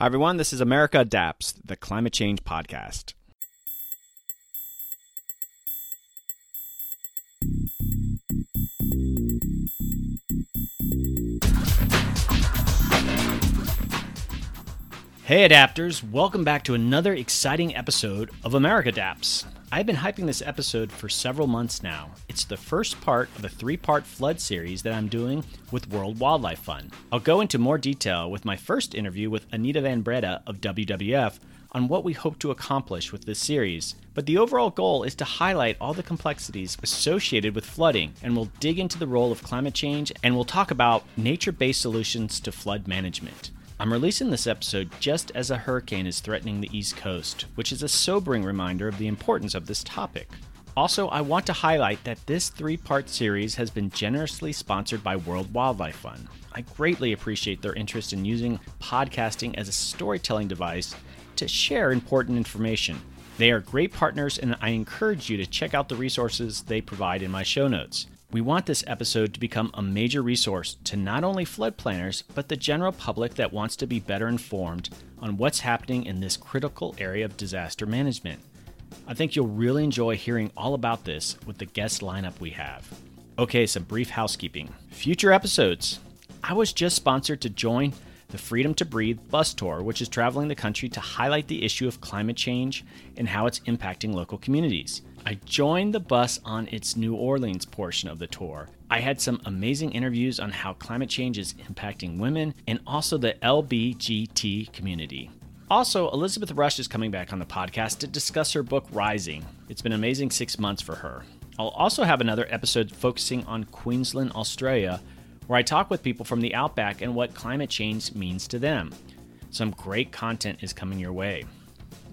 Hi, everyone. This is America Adapts, the climate change podcast. Hey, adapters. Welcome back to another exciting episode of America Adapts. I've been hyping this episode for several months now. It's the first part of a three part flood series that I'm doing with World Wildlife Fund. I'll go into more detail with my first interview with Anita Van Breda of WWF on what we hope to accomplish with this series. But the overall goal is to highlight all the complexities associated with flooding, and we'll dig into the role of climate change and we'll talk about nature based solutions to flood management. I'm releasing this episode just as a hurricane is threatening the East Coast, which is a sobering reminder of the importance of this topic. Also, I want to highlight that this three part series has been generously sponsored by World Wildlife Fund. I greatly appreciate their interest in using podcasting as a storytelling device to share important information. They are great partners, and I encourage you to check out the resources they provide in my show notes. We want this episode to become a major resource to not only flood planners, but the general public that wants to be better informed on what's happening in this critical area of disaster management. I think you'll really enjoy hearing all about this with the guest lineup we have. Okay, some brief housekeeping. Future episodes. I was just sponsored to join the Freedom to Breathe bus tour, which is traveling the country to highlight the issue of climate change and how it's impacting local communities. I joined the bus on its New Orleans portion of the tour. I had some amazing interviews on how climate change is impacting women and also the LBGT community. Also, Elizabeth Rush is coming back on the podcast to discuss her book Rising. It's been amazing six months for her. I'll also have another episode focusing on Queensland, Australia, where I talk with people from the outback and what climate change means to them. Some great content is coming your way.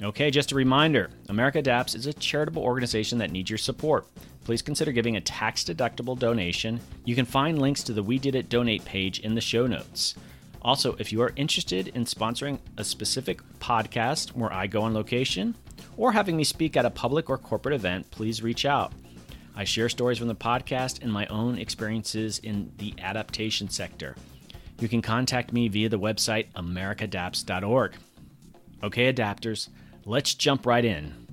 Okay, just a reminder America Adapts is a charitable organization that needs your support. Please consider giving a tax deductible donation. You can find links to the We Did It donate page in the show notes. Also, if you are interested in sponsoring a specific podcast where I go on location or having me speak at a public or corporate event, please reach out. I share stories from the podcast and my own experiences in the adaptation sector. You can contact me via the website americadapts.org. Okay, adapters, let's jump right in.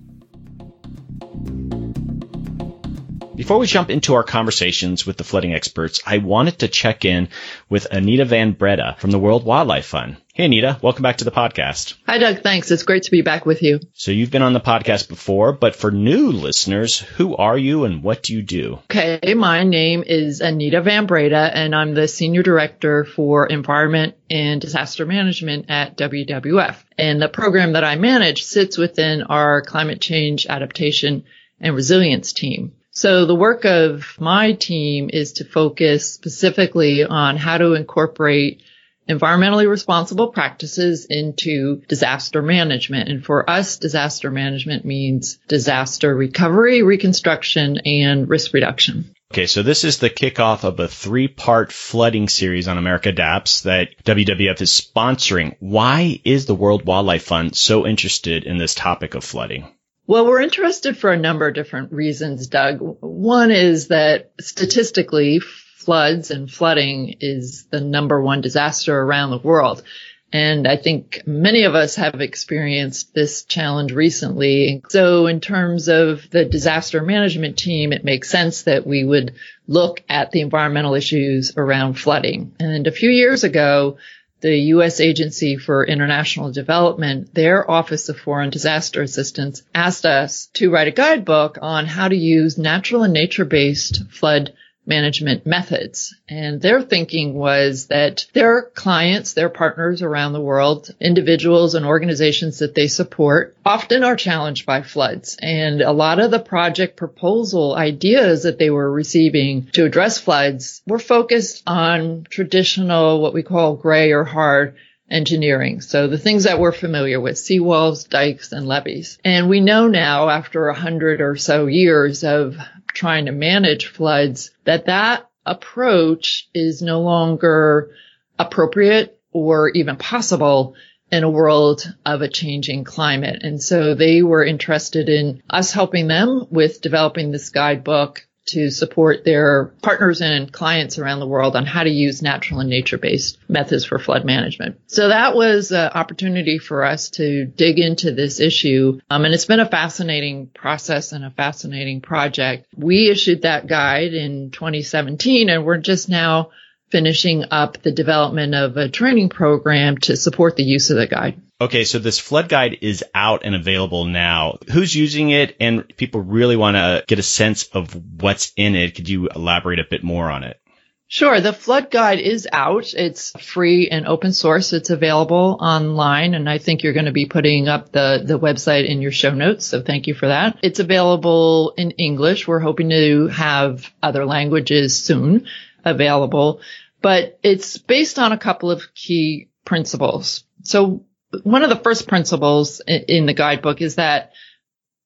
Before we jump into our conversations with the flooding experts, I wanted to check in with Anita Van Breda from the World Wildlife Fund. Hey, Anita, welcome back to the podcast. Hi, Doug. Thanks. It's great to be back with you. So you've been on the podcast before, but for new listeners, who are you and what do you do? Okay. My name is Anita Van Breda and I'm the Senior Director for Environment and Disaster Management at WWF. And the program that I manage sits within our climate change adaptation and resilience team. So the work of my team is to focus specifically on how to incorporate environmentally responsible practices into disaster management. And for us, disaster management means disaster recovery, reconstruction, and risk reduction. Okay, so this is the kickoff of a three part flooding series on America Adapts that WWF is sponsoring. Why is the World Wildlife Fund so interested in this topic of flooding? Well, we're interested for a number of different reasons, Doug. One is that statistically, floods and flooding is the number one disaster around the world. And I think many of us have experienced this challenge recently. So in terms of the disaster management team, it makes sense that we would look at the environmental issues around flooding. And a few years ago, the U.S. Agency for International Development, their Office of Foreign Disaster Assistance asked us to write a guidebook on how to use natural and nature-based flood management methods. And their thinking was that their clients, their partners around the world, individuals and organizations that they support often are challenged by floods. And a lot of the project proposal ideas that they were receiving to address floods were focused on traditional, what we call gray or hard engineering. So the things that we're familiar with, seawalls, dikes, and levees. And we know now after a hundred or so years of trying to manage floods that that approach is no longer appropriate or even possible in a world of a changing climate. And so they were interested in us helping them with developing this guidebook to support their partners and clients around the world on how to use natural and nature based methods for flood management. So that was an opportunity for us to dig into this issue. Um, and it's been a fascinating process and a fascinating project. We issued that guide in 2017 and we're just now finishing up the development of a training program to support the use of the guide. Okay, so this flood guide is out and available now. Who's using it? And people really want to get a sense of what's in it. Could you elaborate a bit more on it? Sure. The flood guide is out. It's free and open source. It's available online. And I think you're going to be putting up the, the website in your show notes. So thank you for that. It's available in English. We're hoping to have other languages soon available, but it's based on a couple of key principles. So one of the first principles in the guidebook is that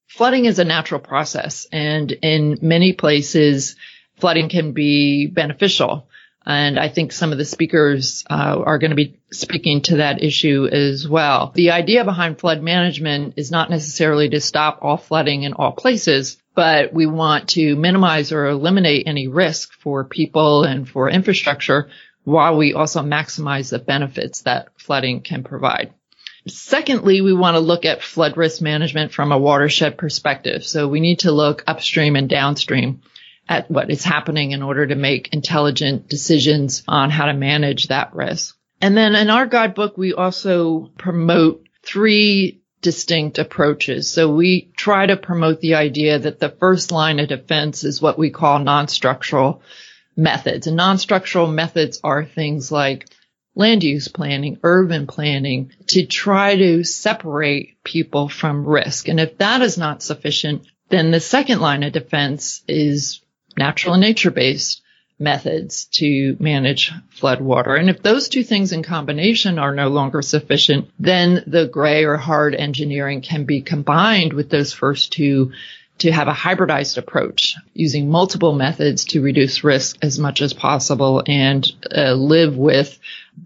flooding is a natural process and in many places flooding can be beneficial. And I think some of the speakers uh, are going to be speaking to that issue as well. The idea behind flood management is not necessarily to stop all flooding in all places, but we want to minimize or eliminate any risk for people and for infrastructure while we also maximize the benefits that flooding can provide. Secondly, we want to look at flood risk management from a watershed perspective. So we need to look upstream and downstream at what is happening in order to make intelligent decisions on how to manage that risk. And then in our guidebook, we also promote three distinct approaches. So we try to promote the idea that the first line of defense is what we call non-structural methods. And non-structural methods are things like land use planning, urban planning to try to separate people from risk. And if that is not sufficient, then the second line of defense is natural and nature based methods to manage flood water. And if those two things in combination are no longer sufficient, then the gray or hard engineering can be combined with those first two to have a hybridized approach using multiple methods to reduce risk as much as possible and uh, live with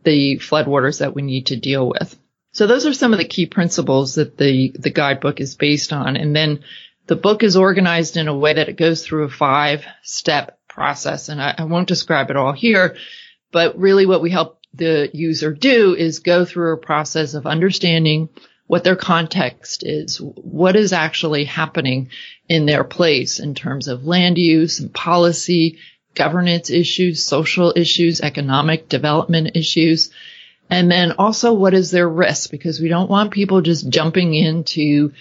the floodwaters that we need to deal with. So those are some of the key principles that the, the guidebook is based on. And then the book is organized in a way that it goes through a five step process. And I, I won't describe it all here, but really what we help the user do is go through a process of understanding what their context is, what is actually happening in their place in terms of land use and policy governance issues, social issues, economic development issues. And then also what is their risk? Because we don't want people just jumping into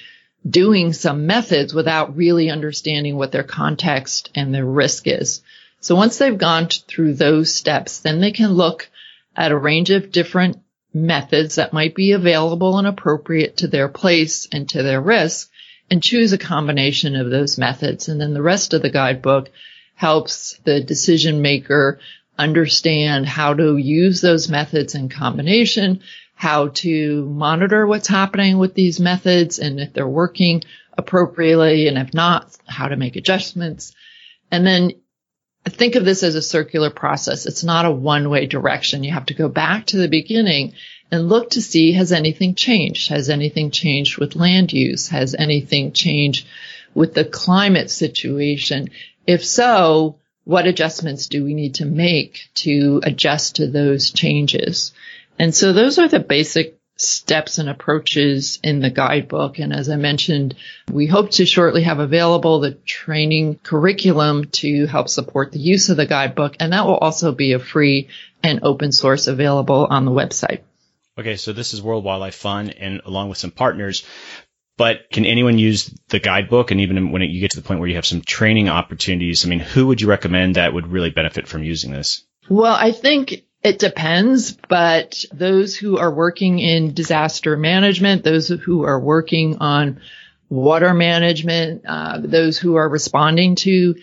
doing some methods without really understanding what their context and their risk is. So once they've gone through those steps, then they can look at a range of different methods that might be available and appropriate to their place and to their risk and choose a combination of those methods. And then the rest of the guidebook helps the decision maker understand how to use those methods in combination, how to monitor what's happening with these methods and if they're working appropriately and if not, how to make adjustments. And then think of this as a circular process. It's not a one way direction. You have to go back to the beginning and look to see has anything changed? Has anything changed with land use? Has anything changed with the climate situation? If so, what adjustments do we need to make to adjust to those changes? And so those are the basic steps and approaches in the guidebook. And as I mentioned, we hope to shortly have available the training curriculum to help support the use of the guidebook. And that will also be a free and open source available on the website. Okay, so this is World Wildlife Fund and along with some partners, but can anyone use the guidebook? And even when you get to the point where you have some training opportunities, I mean, who would you recommend that would really benefit from using this? Well, I think it depends, but those who are working in disaster management, those who are working on water management, uh, those who are responding to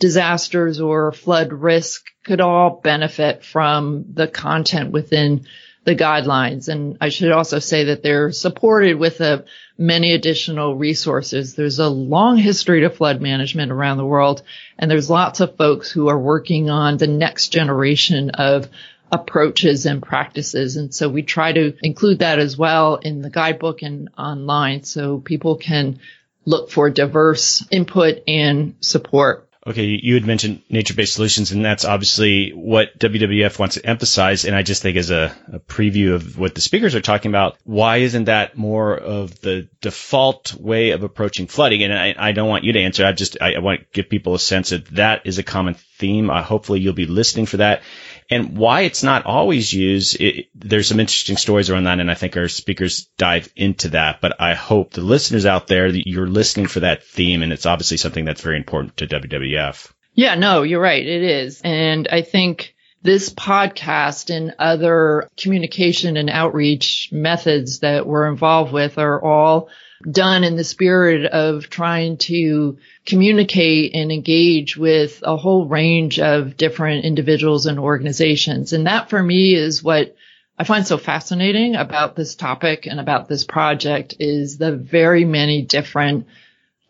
disasters or flood risk could all benefit from the content within the guidelines. And I should also say that they're supported with a, many additional resources. There's a long history to flood management around the world, and there's lots of folks who are working on the next generation of approaches and practices. And so we try to include that as well in the guidebook and online so people can look for diverse input and support. Okay, you had mentioned nature-based solutions, and that's obviously what WWF wants to emphasize. And I just think as a, a, preview of what the speakers are talking about, why isn't that more of the default way of approaching flooding? And I, I don't want you to answer. I just I, I, want to give people a sense that that is a common theme. Uh, hopefully, you'll be listening for that and why it's not always used. It, there's some interesting stories around that, and I think our speakers dive into that. But I hope the listeners out there that you're listening for that theme, and it's obviously something that's very important to WWF. Yeah, no, you're right. It is, and I think this podcast and other communication and outreach methods that we're involved with are all done in the spirit of trying to communicate and engage with a whole range of different individuals and organizations. And that for me is what I find so fascinating about this topic and about this project is the very many different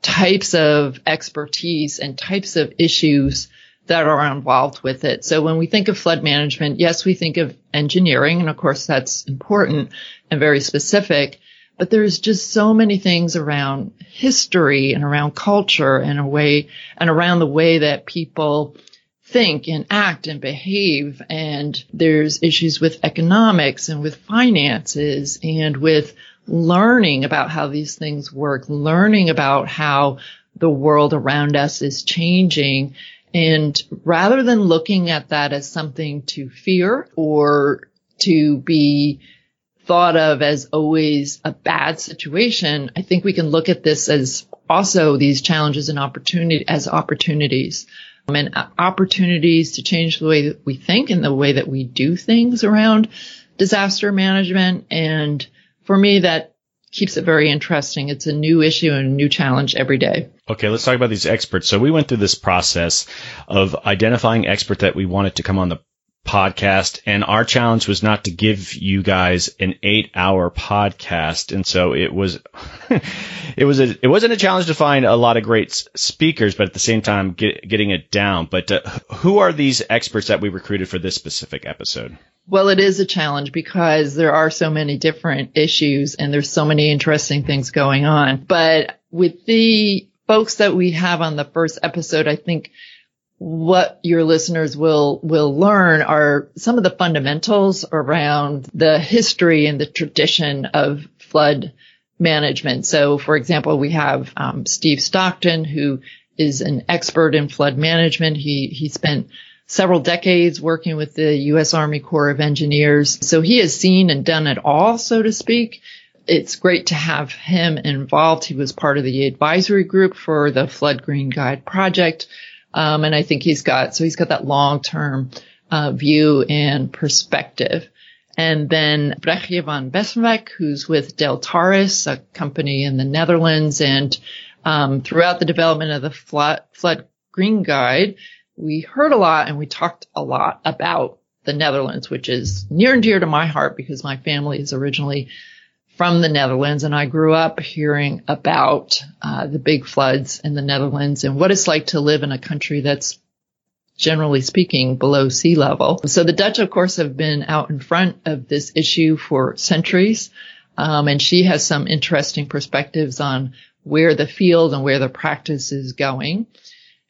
types of expertise and types of issues that are involved with it. So when we think of flood management, yes, we think of engineering, and of course that's important and very specific but there's just so many things around history and around culture and a way and around the way that people think and act and behave. And there's issues with economics and with finances and with learning about how these things work, learning about how the world around us is changing. And rather than looking at that as something to fear or to be thought of as always a bad situation, I think we can look at this as also these challenges and opportunity as opportunities um, and opportunities to change the way that we think and the way that we do things around disaster management. And for me, that keeps it very interesting. It's a new issue and a new challenge every day. Okay, let's talk about these experts. So we went through this process of identifying expert that we wanted to come on the podcast and our challenge was not to give you guys an eight hour podcast and so it was it was a it wasn't a challenge to find a lot of great speakers but at the same time get, getting it down. But uh, who are these experts that we recruited for this specific episode? Well it is a challenge because there are so many different issues and there's so many interesting things going on. But with the folks that we have on the first episode i think what your listeners will will learn are some of the fundamentals around the history and the tradition of flood management. So, for example, we have um, Steve Stockton, who is an expert in flood management. He he spent several decades working with the U.S. Army Corps of Engineers, so he has seen and done it all, so to speak. It's great to have him involved. He was part of the advisory group for the Flood Green Guide project. Um, and I think he's got, so he's got that long term uh, view and perspective. And then Brechtje van Bessenbeck, who's with Deltares, a company in the Netherlands. And um, throughout the development of the flood, flood Green Guide, we heard a lot and we talked a lot about the Netherlands, which is near and dear to my heart because my family is originally from the Netherlands, and I grew up hearing about uh, the big floods in the Netherlands and what it's like to live in a country that's generally speaking below sea level. So the Dutch, of course, have been out in front of this issue for centuries, um, and she has some interesting perspectives on where the field and where the practice is going.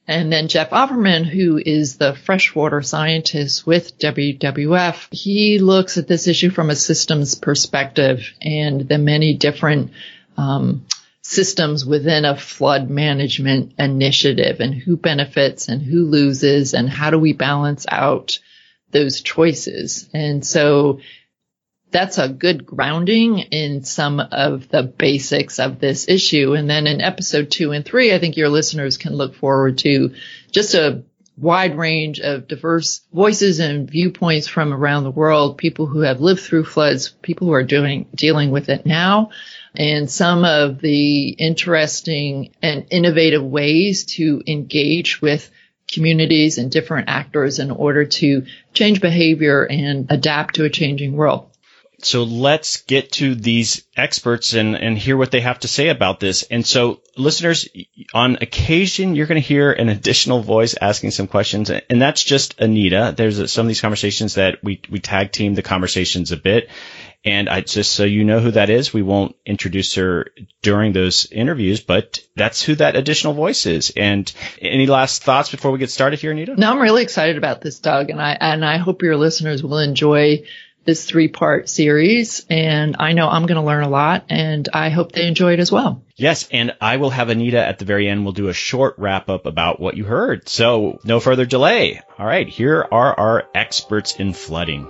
And then Jeff Opperman, who is the freshwater scientist with WWF, he looks at this issue from a systems perspective and the many different um, systems within a flood management initiative and who benefits and who loses and how do we balance out those choices. And so that's a good grounding in some of the basics of this issue. And then in episode two and three, I think your listeners can look forward to just a wide range of diverse voices and viewpoints from around the world, people who have lived through floods, people who are doing, dealing with it now, and some of the interesting and innovative ways to engage with communities and different actors in order to change behavior and adapt to a changing world. So let's get to these experts and, and hear what they have to say about this. And so listeners, on occasion, you're going to hear an additional voice asking some questions. And that's just Anita. There's some of these conversations that we, we tag team the conversations a bit. And I just so you know who that is, we won't introduce her during those interviews, but that's who that additional voice is. And any last thoughts before we get started here, Anita? No, I'm really excited about this, Doug, and I and I hope your listeners will enjoy this three part series. And I know I'm going to learn a lot and I hope they enjoy it as well. Yes. And I will have Anita at the very end. We'll do a short wrap up about what you heard. So no further delay. All right. Here are our experts in flooding.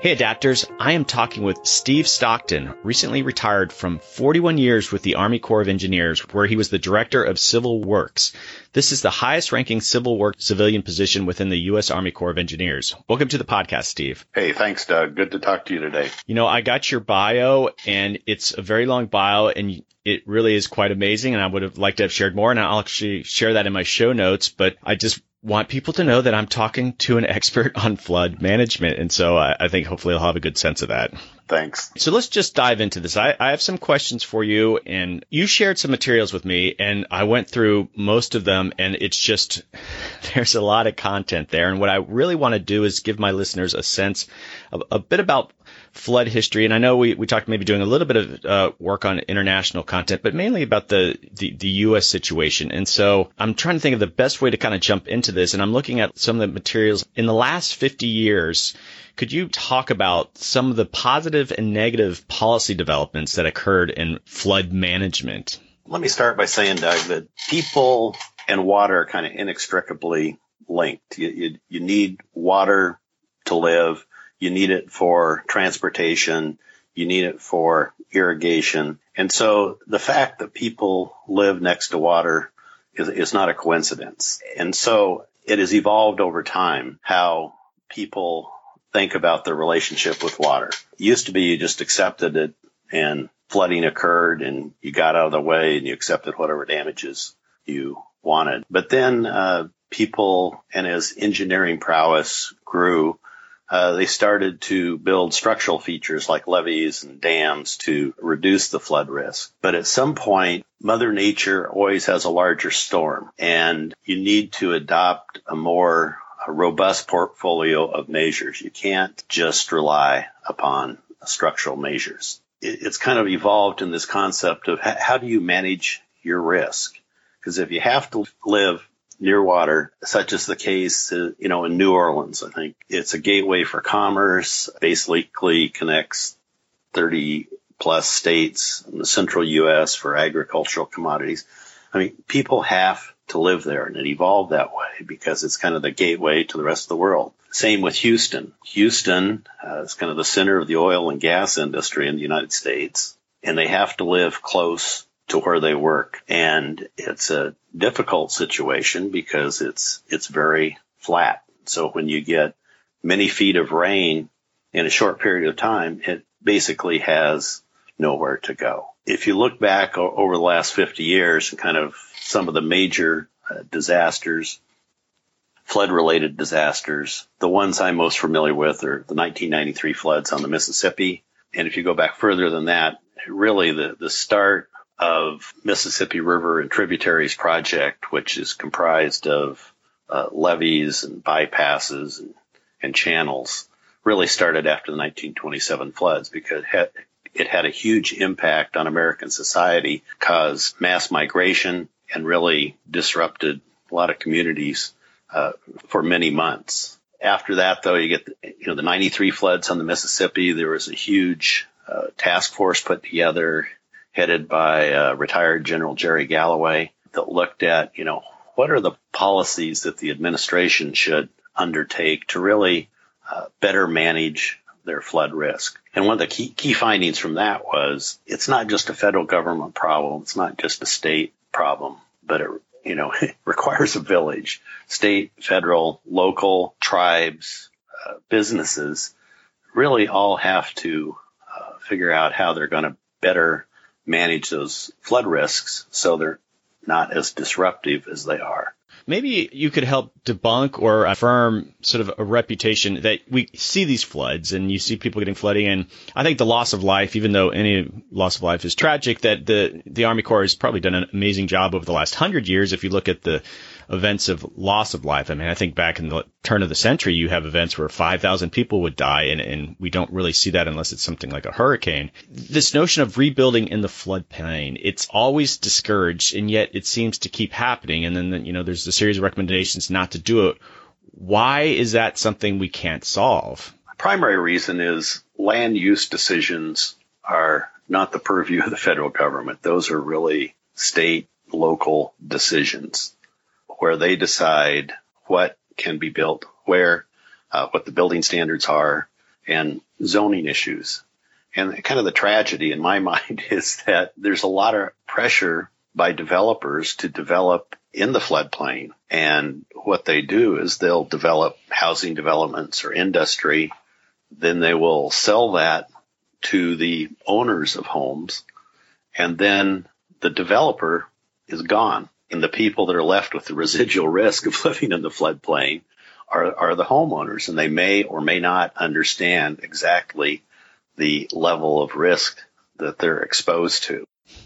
Hey adapters, I am talking with Steve Stockton, recently retired from 41 years with the Army Corps of Engineers, where he was the Director of Civil Works. This is the highest ranking civil work civilian position within the U.S. Army Corps of Engineers. Welcome to the podcast, Steve. Hey, thanks, Doug. Good to talk to you today. You know, I got your bio and it's a very long bio and it really is quite amazing. And I would have liked to have shared more and I'll actually share that in my show notes, but I just want people to know that I'm talking to an expert on flood management. And so I, I think hopefully I'll have a good sense of that. Thanks. So let's just dive into this. I, I, have some questions for you, and you shared some materials with me, and I went through most of them, and it's just there's a lot of content there. And what I really want to do is give my listeners a sense of a bit about flood history. And I know we, we talked maybe doing a little bit of uh, work on international content, but mainly about the, the, the U.S. situation. And so I'm trying to think of the best way to kind of jump into this. And I'm looking at some of the materials in the last 50 years. Could you talk about some of the positive and negative policy developments that occurred in flood management? Let me start by saying, Doug, that people and water are kind of inextricably linked. You, you, you need water to live you need it for transportation. You need it for irrigation. And so the fact that people live next to water is, is not a coincidence. And so it has evolved over time how people think about their relationship with water. It used to be you just accepted it and flooding occurred and you got out of the way and you accepted whatever damages you wanted. But then uh, people and as engineering prowess grew, uh, they started to build structural features like levees and dams to reduce the flood risk. But at some point, Mother Nature always has a larger storm and you need to adopt a more a robust portfolio of measures. You can't just rely upon structural measures. It's kind of evolved in this concept of how do you manage your risk? Because if you have to live near water, such as the case, uh, you know, in New Orleans. I think it's a gateway for commerce, basically connects 30 plus states in the central U.S. for agricultural commodities. I mean, people have to live there and it evolved that way because it's kind of the gateway to the rest of the world. Same with Houston. Houston uh, is kind of the center of the oil and gas industry in the United States and they have to live close to where they work. And it's a difficult situation because it's, it's very flat. So when you get many feet of rain in a short period of time, it basically has nowhere to go. If you look back over the last 50 years and kind of some of the major uh, disasters, flood related disasters, the ones I'm most familiar with are the 1993 floods on the Mississippi. And if you go back further than that, really the, the start of Mississippi River and Tributaries Project, which is comprised of uh, levees and bypasses and, and, channels, really started after the 1927 floods because it had, a huge impact on American society, caused mass migration, and really disrupted a lot of communities uh, for many months. After that, though, you get the, you know the 93 floods on the Mississippi. There was a huge uh, task force put together headed by uh, retired General Jerry Galloway that looked at, you know, what are the policies that the administration should undertake to really uh, better manage their flood risk. And one of the key, key findings from that was it's not just a federal government problem. It's not just a state problem, but it, you know, it requires a village, state, federal, local, tribes, uh, businesses really all have to uh, figure out how they're going to better manage those flood risks so they're not as disruptive as they are. Maybe you could help debunk or affirm sort of a reputation that we see these floods and you see people getting flooding. And I think the loss of life, even though any loss of life is tragic, that the, the Army Corps has probably done an amazing job over the last hundred years. If you look at the events of loss of life. I mean, I think back in the turn of the century, you have events where 5,000 people would die, and, and we don't really see that unless it's something like a hurricane. This notion of rebuilding in the floodplain, it's always discouraged, and yet it seems to keep happening. And then, you know, there's a series of recommendations not to do it. Why is that something we can't solve? Primary reason is land use decisions are not the purview of the federal government. Those are really state, local decisions where they decide what can be built, where, uh, what the building standards are, and zoning issues. And kind of the tragedy in my mind is that there's a lot of pressure by developers to develop in the floodplain. And what they do is they'll develop housing developments or industry. Then they will sell that to the owners of homes. And then the developer is gone. And the people that are left with the residual risk of living in the floodplain are, are the homeowners. And they may or may not understand exactly the level of risk that they're exposed to.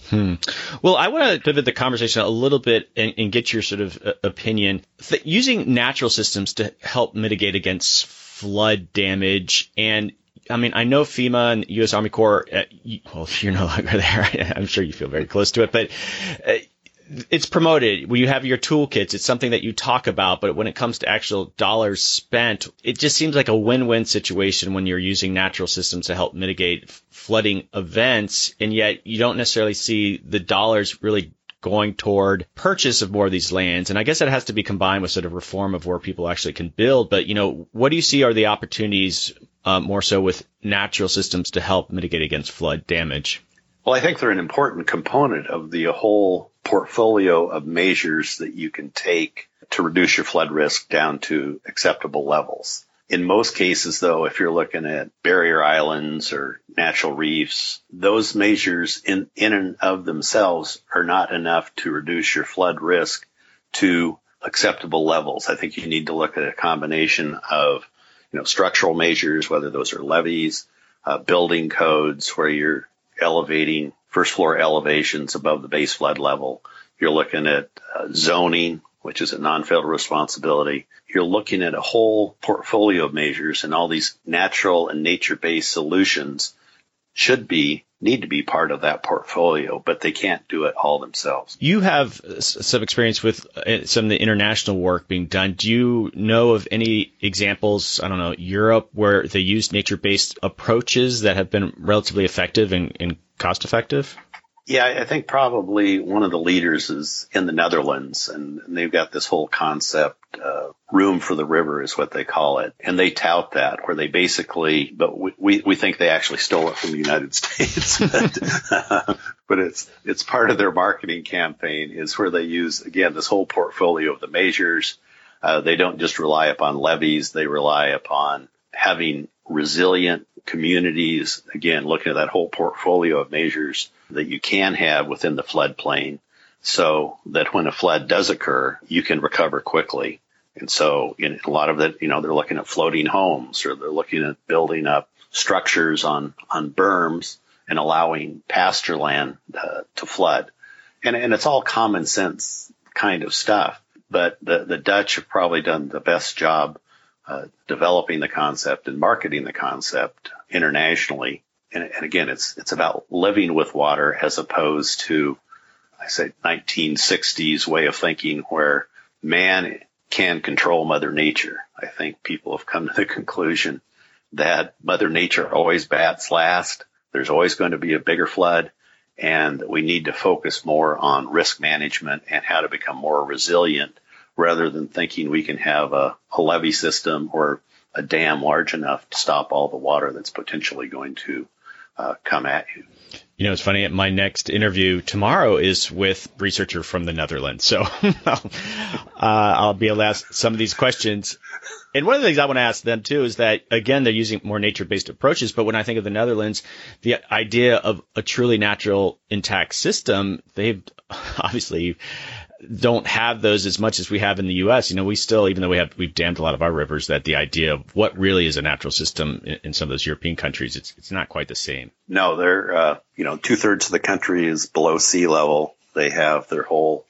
Hmm. Well, I want to pivot the conversation a little bit and, and get your sort of uh, opinion. Th- using natural systems to help mitigate against flood damage and I mean, I know FEMA and U.S. Army Corps. Uh, you, well, you're no longer there. I'm sure you feel very close to it, but uh, it's promoted. When you have your toolkits, it's something that you talk about. But when it comes to actual dollars spent, it just seems like a win-win situation when you're using natural systems to help mitigate flooding events, and yet you don't necessarily see the dollars really going toward purchase of more of these lands. And I guess that has to be combined with sort of reform of where people actually can build. But, you know, what do you see are the opportunities uh, more so with natural systems to help mitigate against flood damage? Well, I think they're an important component of the whole portfolio of measures that you can take to reduce your flood risk down to acceptable levels. In most cases, though, if you're looking at barrier islands or natural reefs, those measures in, in and of themselves are not enough to reduce your flood risk to acceptable levels. I think you need to look at a combination of, you know, structural measures, whether those are levees, uh, building codes where you're elevating first floor elevations above the base flood level. You're looking at uh, zoning, which is a non-federal responsibility. You're looking at a whole portfolio of measures and all these natural and nature-based solutions should be need to be part of that portfolio, but they can't do it all themselves. You have some experience with uh, some of the international work being done. Do you know of any examples, I don't know, Europe where they use nature-based approaches that have been relatively effective and, and cost effective? Yeah, I think probably one of the leaders is in the Netherlands, and they've got this whole concept, uh, room for the river is what they call it. And they tout that, where they basically, but we, we, we think they actually stole it from the United States. but, uh, but it's, it's part of their marketing campaign is where they use, again, this whole portfolio of the measures. Uh, they don't just rely upon levees, they rely upon having resilient communities, again, looking at that whole portfolio of measures that you can have within the floodplain so that when a flood does occur, you can recover quickly. And so in a lot of that, you know, they're looking at floating homes or they're looking at building up structures on, on berms and allowing pasture land uh, to flood. And, and it's all common sense kind of stuff. But the, the Dutch have probably done the best job uh, developing the concept and marketing the concept internationally. And, and, again, it's it's about living with water as opposed to, I say, 1960s way of thinking where man can control Mother Nature. I think people have come to the conclusion that Mother Nature always bats last. There's always going to be a bigger flood, and we need to focus more on risk management and how to become more resilient rather than thinking we can have a, a levee system or a dam large enough to stop all the water that's potentially going to uh, come at you. You know, it's funny. My next interview tomorrow is with researcher from the Netherlands, so uh, I'll be able to ask some of these questions. And one of the things I want to ask them too is that again they're using more nature-based approaches, but when I think of the Netherlands, the idea of a truly natural intact system, they've obviously don't have those as much as we have in the U.S. You know, we still, even though we have we've dammed a lot of our rivers, that the idea of what really is a natural system in, in some of those European countries, it's it's not quite the same. No, they're uh, you know two thirds of the country is below sea level. They have their whole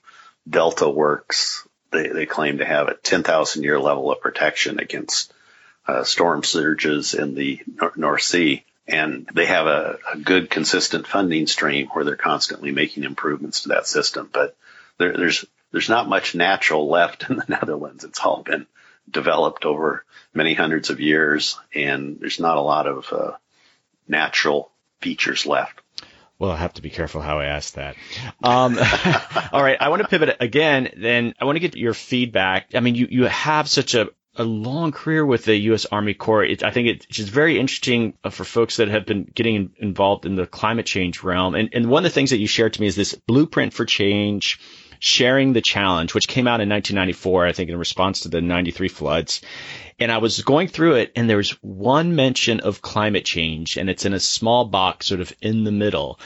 delta works they, they claim to have a 10,000 year level of protection against uh, storm surges in the North Sea. And they have a, a, good, consistent funding stream where they're constantly making improvements to that system. But there, there's there's not much natural left in the Netherlands. It's all been developed over many hundreds of years, and there's not a lot of uh, natural features left. Well, I have to be careful how I ask that. Um, all right, I want to pivot again. Then I want to get your feedback. I mean, you you have such a a long career with the U.S. Army Corps. It, I think it's just very interesting uh, for folks that have been getting involved in the climate change realm. And, and one of the things that you shared to me is this blueprint for change, sharing the challenge, which came out in 1994, I think, in response to the 93 floods. And I was going through it and there's one mention of climate change and it's in a small box sort of in the middle.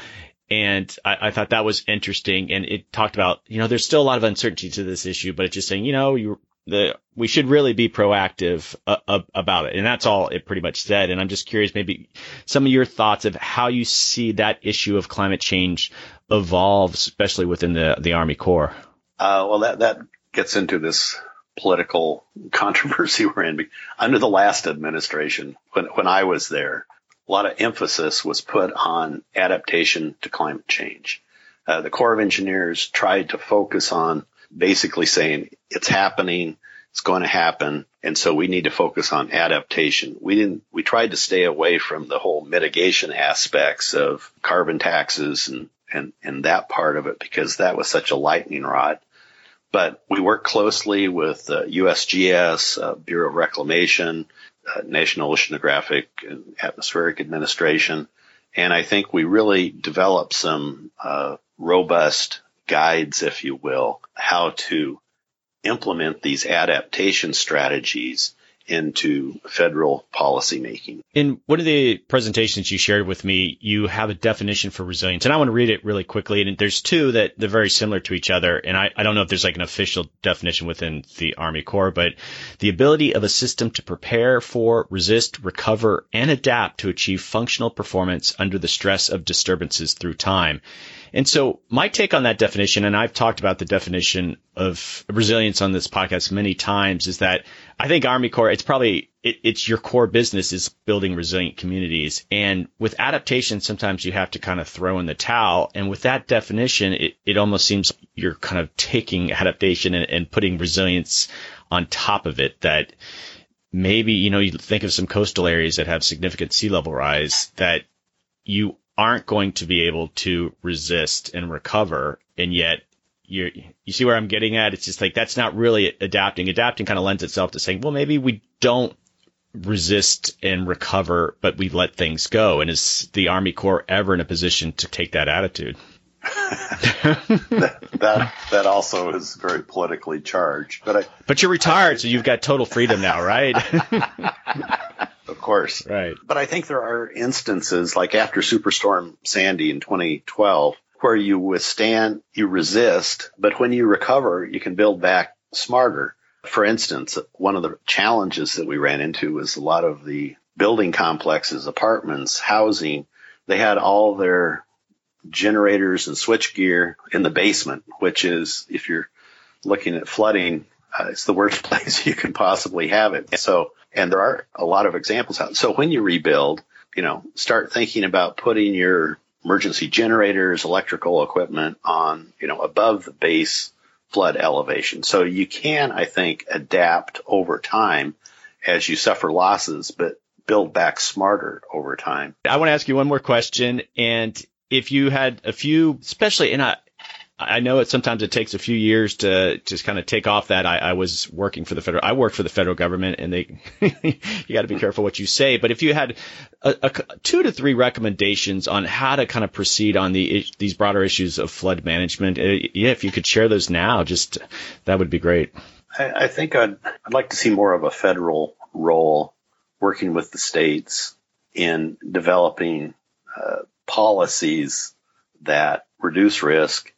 And I, I, thought that was interesting. And it talked about, you know, there's still a lot of uncertainty to this issue, but it's just saying, you know, you, the, we should really be proactive uh, about it. And that's all it pretty much said. And I'm just curious, maybe some of your thoughts of how you see that issue of climate change evolve, especially within the, the Army Corps. Uh, well, that, that gets into this political controversy we're in. Under the last administration, when, when I was there, a lot of emphasis was put on adaptation to climate change. Uh, the Corps of Engineers tried to focus on basically saying it's happening, it's going to happen, and so we need to focus on adaptation. We didn't. We tried to stay away from the whole mitigation aspects of carbon taxes and and and that part of it because that was such a lightning rod. But we work closely with uh, USGS, uh, Bureau of Reclamation, uh, National Oceanographic and Atmospheric Administration, and I think we really developed some uh, robust guides, if you will, how to implement these adaptation strategies into federal policymaking. In one of the presentations you shared with me, you have a definition for resilience, and I want to read it really quickly. And there's two that they're very similar to each other. And I, I don't know if there's like an official definition within the Army Corps, but the ability of a system to prepare for, resist, recover, and adapt to achieve functional performance under the stress of disturbances through time. And so my take on that definition, and I've talked about the definition of resilience on this podcast many times, is that I think Army Corps, it's probably, it, it's your core business is building resilient communities. And with adaptation, sometimes you have to kind of throw in the towel. And with that definition, it, it almost seems you're kind of taking adaptation and, and putting resilience on top of it that maybe, you know, you think of some coastal areas that have significant sea level rise that you aren't going to be able to resist and recover. And yet you you see where I'm getting at? It's just like, that's not really adapting. Adapting kind of lends itself to saying, well, maybe we don't resist and recover, but we let things go. And is the Army Corps ever in a position to take that attitude? That, that, that also is very politically charged. But I, but you're retired, I, so you've got total freedom now, right? of course. Right. But I think there are instances like after Superstorm Sandy in 2012 where you withstand, you resist, but when you recover, you can build back smarter. For instance, one of the challenges that we ran into was a lot of the building complexes, apartments, housing, they had all their generators and switchgear in the basement, which is, if you're looking at flooding, uh, it's the worst place you can possibly have it. So and there are a lot of examples out. So when you rebuild, you know, start thinking about putting your emergency generators, electrical equipment on, you know, above the base flood elevation. So you can, I think, adapt over time as you suffer losses, but build back smarter over time. I want to ask you one more question. And if you had a few, especially, and I, I know it sometimes it takes a few years to just kind of take off that. I, I was working for the federal, I worked for the federal government and they, you got to be careful what you say. But if you had a, a, two to three recommendations on how to kind of proceed on the, these broader issues of flood management, uh, yeah, if you could share those now, just that would be great. I, I think I'd, I'd like to see more of a federal role working with the states in developing uh, policies that reduce risk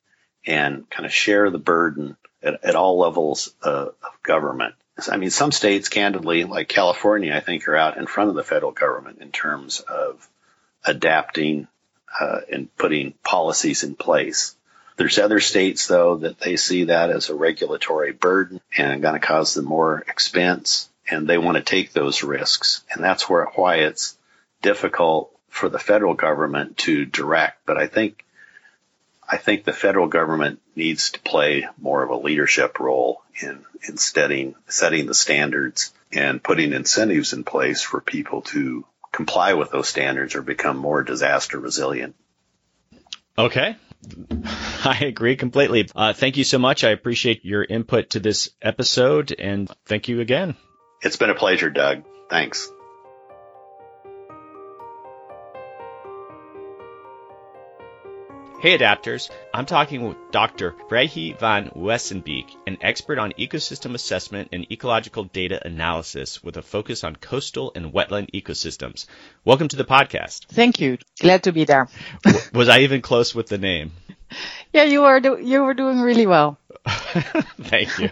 and kind of share the burden at, at all levels of, government. I mean, some states, candidly, like California, I think, are out in front of the federal government in terms of adapting uh, and putting policies in place. There's other states though that they see that as a regulatory burden and going to cause them more expense and they want to take those risks. And that's where why it's difficult for the federal government to direct. But I think I think the federal government needs to play more of a leadership role in, in setting, setting the standards and putting incentives in place for people to comply with those standards or become more disaster resilient. Okay. I agree completely. Uh, thank you so much. I appreciate your input to this episode and thank you again. It's been a pleasure, Doug. Thanks. Hey adapters, I'm talking with Dr. Bregje van Wesenbeeck, an expert on ecosystem assessment and ecological data analysis with a focus on coastal and wetland ecosystems. Welcome to the podcast. Thank you. Glad to be there. Was I even close with the name? Yeah, you are do- you were doing really well. Thank you.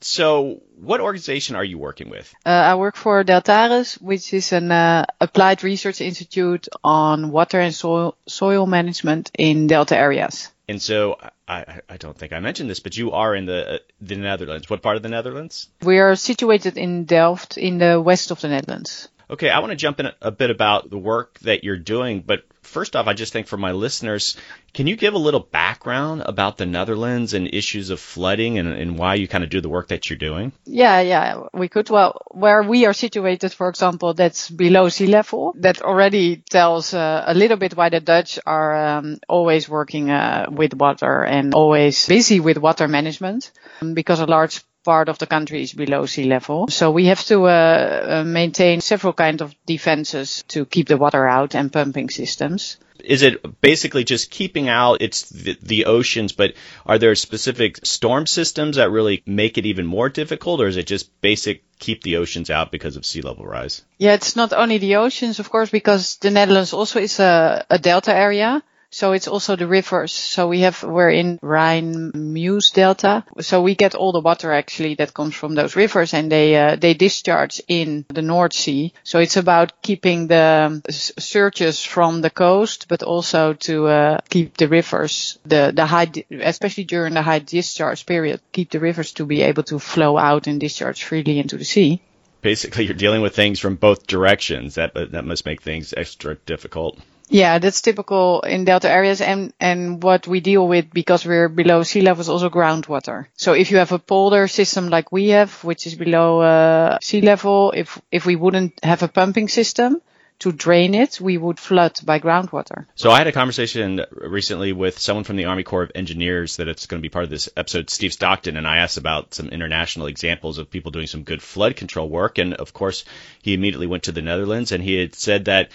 So, what organization are you working with? Uh, I work for Deltares, which is an uh, applied research institute on water and soil, soil management in delta areas. And so, I, I don't think I mentioned this, but you are in the uh, the Netherlands. What part of the Netherlands? We are situated in Delft, in the west of the Netherlands. Okay, I want to jump in a, bit about the work that you're doing, but first off, I just think for my listeners, can you give a little background about the Netherlands and issues of flooding and, and why you kind of do the work that you're doing? Yeah, yeah, we could. Well, where we are situated, for example, that's below sea level. That already tells uh, a little bit why the Dutch are um, always working uh, with water and always busy with water management, um, because a large part of the country is below sea level. So we have to uh, uh, maintain several kinds of defenses to keep the water out and pumping systems. Is it basically just keeping out it's the, the, oceans, but are there specific storm systems that really make it even more difficult, or is it just basic keep the oceans out because of sea level rise? Yeah, it's not only the oceans, of course, because the Netherlands also is a, a delta area. So it's also the rivers. So we have, we're in Rhine Meuse Delta. So we get all the water actually that comes from those rivers and they, uh, they discharge in the North Sea. So it's about keeping the surges from the coast, but also to, uh, keep the rivers, the, the high, especially during the high discharge period, keep the rivers to be able to flow out and discharge freely into the sea basically you're dealing with things from both directions. That that must make things extra difficult. Yeah, that's typical in delta areas and, and what we deal with because we're below sea level is also groundwater. So if you have a polder system like we have, which is below uh, sea level, if, if we wouldn't have a pumping system, to drain it, we would flood by groundwater. So I had a conversation recently with someone from the Army Corps of Engineers that it's going to be part of this episode, Steve Stockton, and I asked about some international examples of people doing some good flood control work. And of course, he immediately went to the Netherlands and he had said that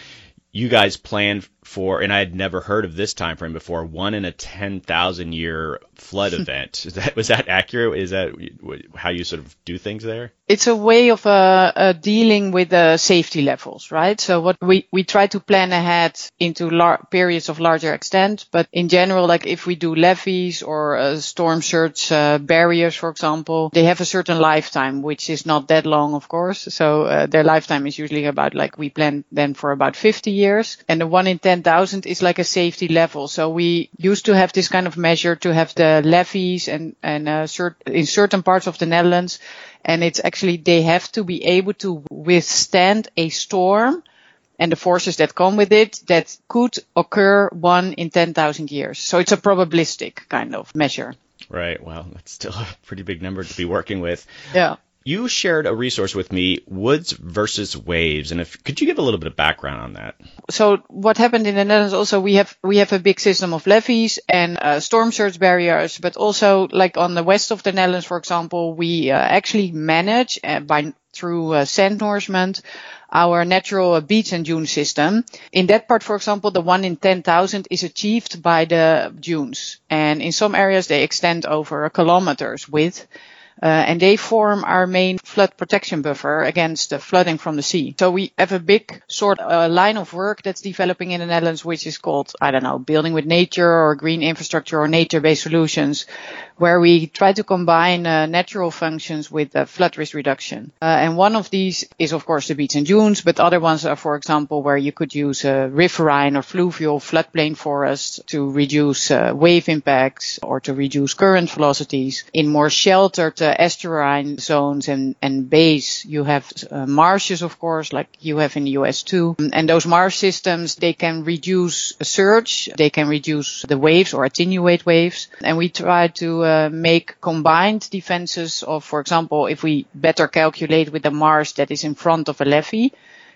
you guys planned for, and I had never heard of this time frame before, one in a 10,000 year flood event. Is that, was that accurate? Is that how you sort of do things there? It's a way of uh, uh, dealing with the uh, safety levels, right? So what we, we try to plan ahead into lar- periods of larger extent, but in general, like if we do levees or uh, storm surge uh, barriers, for example, they have a certain lifetime, which is not that long, of course. So uh, their lifetime is usually about like we plan them for about 50 years and the one in 10,000 is like a safety level. So we used to have this kind of measure to have the levees and, and, uh, cert- in certain parts of the Netherlands. And it's actually, they have to be able to withstand a storm and the forces that come with it that could occur one in 10,000 years. So it's a probabilistic kind of measure. Right. Well, that's still a pretty big number to be working with. Yeah. You shared a resource with me, Woods versus Waves, and if could you give a little bit of background on that? So what happened in the Netherlands also we have we have a big system of levees and uh, storm surge barriers, but also like on the west of the Netherlands, for example, we uh, actually manage uh, by through uh, sand nourishment our natural beach and dune system. In that part, for example, the one in 10,000 is achieved by the dunes. And in some areas, they extend over kilometers width. Uh, and they form our main flood protection buffer against the flooding from the sea. So we have a big sort of uh, line of work that's developing in the Netherlands, which is called, I don't know, building with nature or green infrastructure or nature-based solutions, where we try to combine uh, natural functions with uh, flood risk reduction. Uh, and one of these is, of course, the beach and dunes, but other ones are, for example, where you could use a riverine or fluvial floodplain forests to reduce uh, wave impacts or to reduce current velocities. In more sheltered uh, estuarine zones and, and bays, you have uh, marshes, of course, like you have in the US too. And those marsh systems, they can reduce a surge, they can reduce the waves or attenuate waves. And we try to uh, make combined defenses of, for example, if we better calculate with the Mars that is in front of a levee,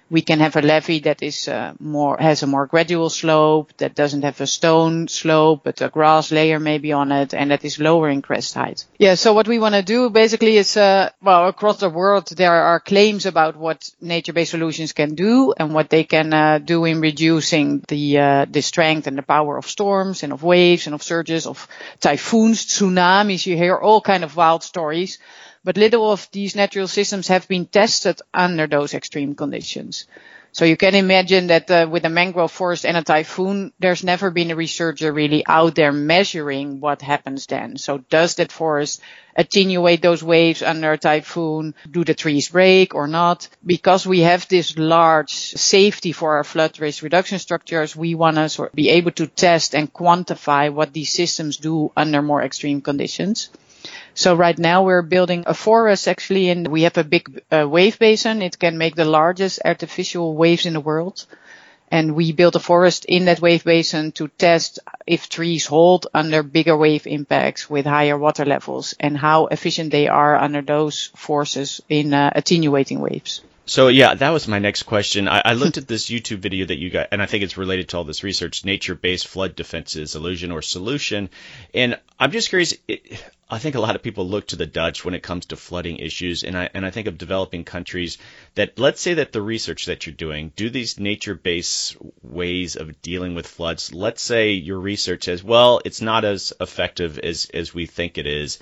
we can have a levee that is uh, more has a more gradual slope that doesn't have a stone slope but a grass layer maybe on it and that is lower in crest height. Yeah so what we want to do basically is uh, well across the world there are claims about what nature-based solutions can do and what they can uh, do in reducing the uh, the strength and the power of storms and of waves and of surges of typhoons tsunamis. You hear all kind of wild stories but little of these natural systems have been tested under those extreme conditions. So you can imagine that uh, with a mangrove forest and a typhoon, there's never been a researcher really out there measuring what happens then. So does that forest attenuate those waves under a typhoon? Do the trees break or not? Because we have this large safety for our flood risk reduction structures, we want to sort of be able to test and quantify what these systems do under more extreme conditions. So right now we're building a forest actually and we have a big uh, wave basin. It can make the largest artificial waves in the world. And we built a forest in that wave basin to test if trees hold under bigger wave impacts with higher water levels and how efficient they are under those forces in uh, attenuating waves. So yeah, that was my next question. I, I, looked at this YouTube video that you got, and I think it's related to all this research: nature-based flood defenses, illusion or solution. And I'm just curious. It, I think a lot of people look to the Dutch when it comes to flooding issues, and I and I think of developing countries that let's say that the research that you're doing, do these nature-based ways of dealing with floods. Let's say your research says, well, it's not as effective as as we think it is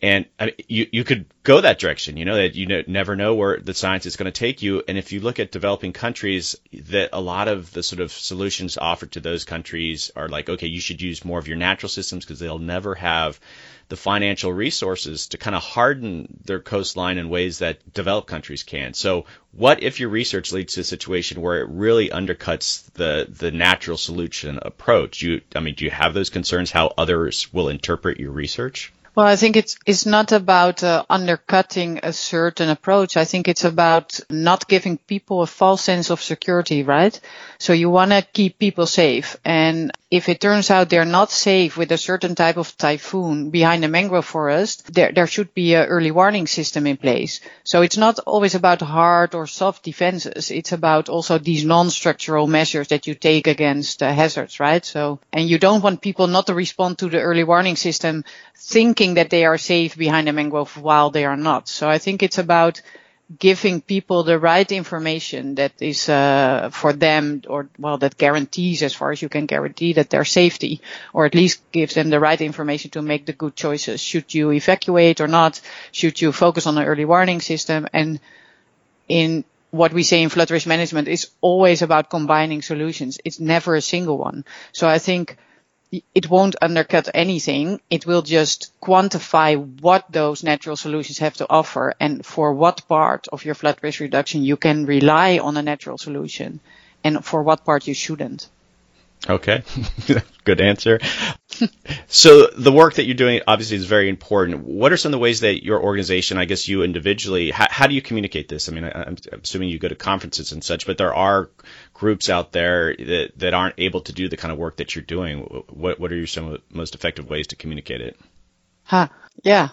and I mean, you you could go that direction. You know that you never know where the science is going to take you. And if you look at developing countries, that a lot of the sort of solutions offered to those countries are like, okay, you should use more of your natural systems because they'll never have the financial resources to kind of harden their coastline in ways that developed countries can. So, what if your research leads to a situation where it really undercuts the the natural solution approach? You, I mean, do you have those concerns? How others will interpret your research? Well, I think it's it's not about uh, undercutting a certain approach. I think it's about not giving people a false sense of security, right? So you want to keep people safe, and if it turns out they're not safe with a certain type of typhoon behind a mangrove forest, there, there should be an early warning system in place. So it's not always about hard or soft defenses. It's about also these non-structural measures that you take against uh, hazards, right? So, and you don't want people not to respond to the early warning system thinking that they are safe behind a mangrove while they are not. So I think it's about giving people the right information that is uh, for them or well that guarantees as far as you can guarantee that their safety or at least gives them the right information to make the good choices. Should you evacuate or not? Should you focus on an early warning system? And in what we say in flood risk management is always about combining solutions. It's never a single one. So i think it won't undercut anything. It will just quantify what those natural solutions have to offer and for what part of your flood risk reduction you can rely on a natural solution and for what part you shouldn't. Okay, good answer. so the work that you're doing obviously is very important. What are some of the ways that your organization, I guess you individually, how, how do you communicate this? I mean, I, am assuming you go to conferences and such, but there are groups out there that, that aren't able to do the kind of work that you're doing. What what are your some most effective ways to communicate it? Huh. Yeah.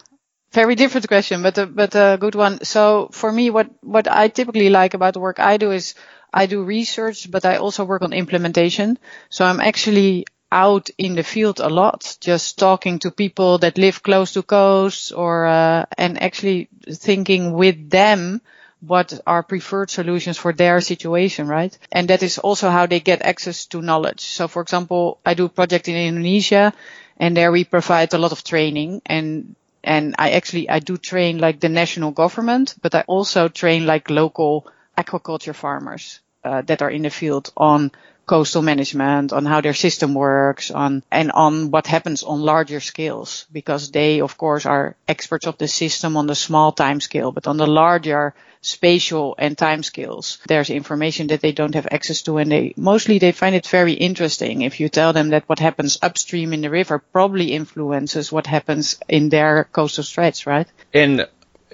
Very different question, but a, but a good one. So for me, what what I typically like about the work I do is I do research, but I also work on implementation. So I'm actually out in the field a lot, just talking to people that live close to coasts or, uh, and actually thinking with them what are preferred solutions for their situation, right? And that is also how they get access to knowledge. So for example, I do a project in Indonesia and there we provide a lot of training and and I actually I do train like the national government, but I also train like local aquaculture farmers uh, that are in the field on coastal management, on how their system works, on and on what happens on larger scales, because they, of course, are experts of the system on the small time scale, but on the larger spatial and time scales, there's information that they don't have access to, and they mostly they find it very interesting. If you tell them that what happens upstream in the river probably influences what happens in their coastal stretch, right? And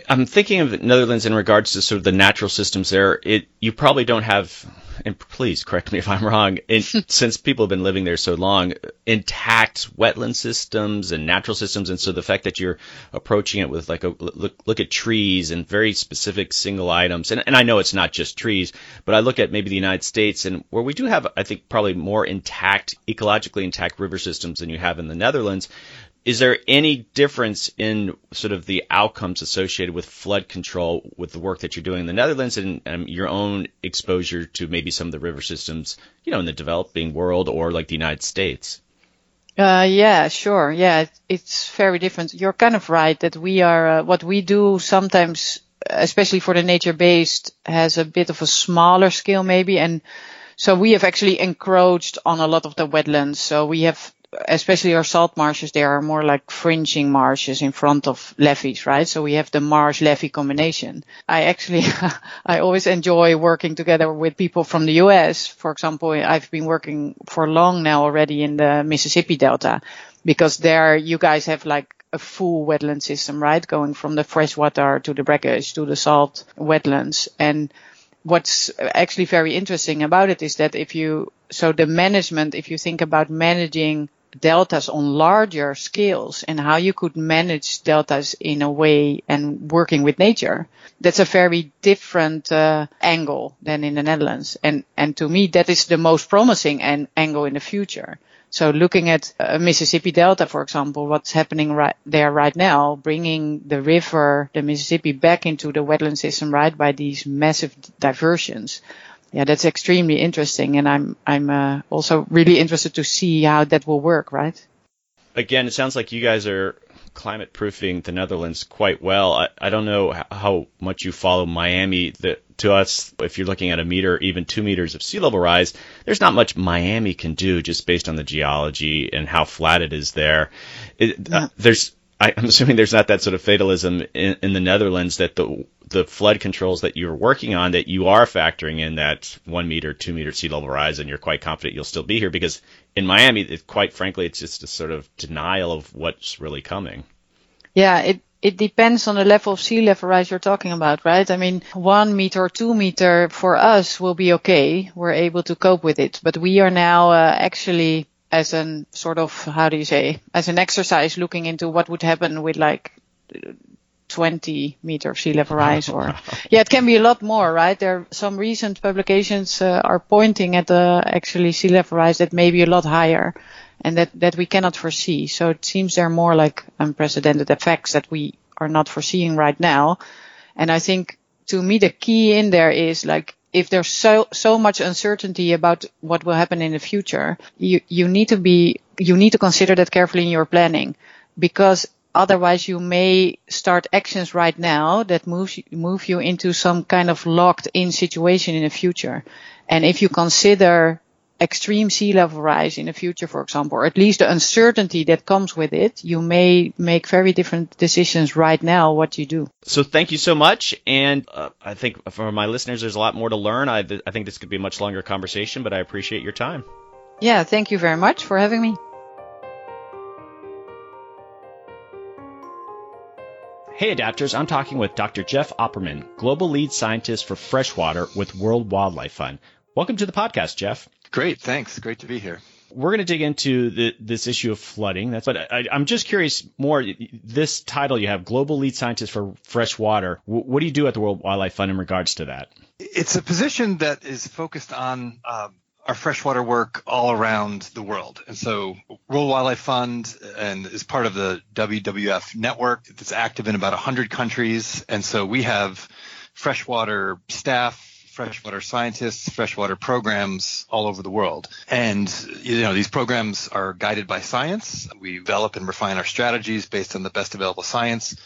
I'm thinking of the Netherlands in regards to sort of the natural systems there. It you probably don't have, and please correct me if I'm wrong. In, since people have been living there so long, intact wetland systems and natural systems, and so the fact that you're approaching it with like a look look at trees and very specific single items, and, and I know it's not just trees, but I look at maybe the United States and where we do have, I think, probably more intact, ecologically intact river systems than you have in the Netherlands is there any difference in sort of the outcomes associated with flood control with the work that you're doing in the Netherlands and um, your own exposure to maybe some of the river systems, you know, in the developing world or like the United States? Uh, yeah, sure. Yeah, it's very different. You're kind of right that we are, uh, what we do sometimes, especially for the nature based, has a bit of a smaller scale maybe. And so we have actually encroached on a lot of the wetlands. So we have especially our salt marshes, they are more like fringing marshes in front of levees, right? So we have the marsh levee combination. I actually, I always enjoy working together with people from the US. For example, I've been working for long now already in the Mississippi Delta because there you guys have like a full wetland system, right? Going from the freshwater to the brackish to the salt wetlands. And what's actually very interesting about it is that if you, so the management, if you think about managing deltas on larger scales and how you could manage deltas in a way and working with nature. That's a very different uh, angle than in the Netherlands. And, and to me, that is the most promising an- angle in the future. So looking at uh, Mississippi Delta, for example, what's happening right there right now, bringing the river, the Mississippi back into the wetland system, right, by these massive diversions yeah, that's extremely interesting, and I'm I'm uh, also really interested to see how that will work. Right. Again, it sounds like you guys are climate proofing the Netherlands quite well. I, I don't know how much you follow Miami. The, to us, if you're looking at a meter, even two meters of sea level rise, there's not much Miami can do just based on the geology and how flat it is there. It, yeah. uh, there's I, am assuming there's not that sort of fatalism in, in, the Netherlands that the the flood controls that you're working on that you are factoring in that one meter, two meter sea level rise, and you're quite confident you'll still be here because in Miami, it, quite frankly, it's just a sort of denial of what's really coming. Yeah, it it depends on the level of sea level rise you're talking about, right? I mean, one meter or two meter for us will be okay. We're able to cope with it, but we are now uh, actually as an sort of how do you say as an exercise looking into what would happen with like 20 meter sea level rise or yeah it can be a lot more right? There are some recent publications uh, are pointing at the actually sea level rise that may be a lot higher and that that we cannot foresee. So it seems there are more like unprecedented effects that we are not foreseeing right now. And i think to me the key in there is like if there's so so much uncertainty about what will happen in the future, you you need to be you need to consider that carefully in your planning because otherwise you may start actions right now that moves move you into some kind of locked in situation in the future. And if you consider extreme sea level rise in the future, for example, or at least the uncertainty that comes with it, you may make very different decisions right now what you do. So thank you so much. And uh, I think for my listeners, there's a lot more to learn. I, I think this could be a much longer conversation, but I appreciate your time. Yeah, thank you very much for having me. Hey adapters, I'm talking with Dr. Jeff Opperman, Global Lead Scientist for Freshwater with World Wildlife Fund. Welcome to the podcast, Jeff. Great, thanks. Great to be here. We're going to dig into the, this issue of flooding. That's, but I, am just curious more. This title you have, Global Lead Scientist for Fresh Water. what do you do at the World Wildlife Fund in regards to that? It's a position that is focused on um, our freshwater work all around the world. And so World Wildlife Fund and is part of the WWF network that's active in about 100 countries. And so we have freshwater staff freshwater scientists, freshwater programs all over the world. And, you know, these programs are guided by science. We develop and refine our strategies based on the best available science.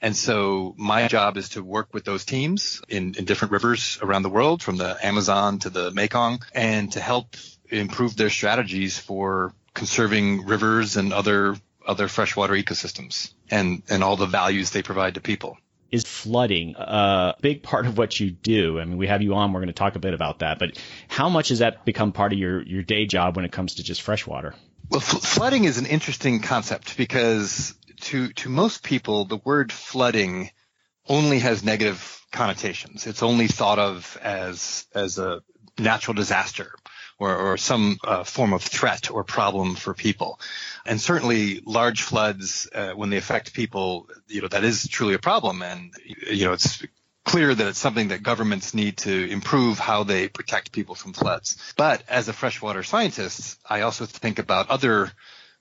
And so my job is to work with those teams in, in different rivers around the world, from the Amazon to the Mekong, and to help improve their strategies for conserving rivers and other other freshwater ecosystems and, and all the values they provide to people is flooding uh, a big part of what you do? I mean, we have you on. We're going to talk a bit about that, but how much has that become part of your, your day job when it comes to just freshwater? Well, flooding is an interesting concept because to, to most people, the word flooding only has negative connotations. It's only thought of as, as a natural disaster or, or some uh, form of threat or problem for people. And certainly large floods, uh, when they affect people, you know, that is truly a problem. And, you know, it's clear that it's something that governments need to improve how they protect people from floods. But as a freshwater scientist, I also think about other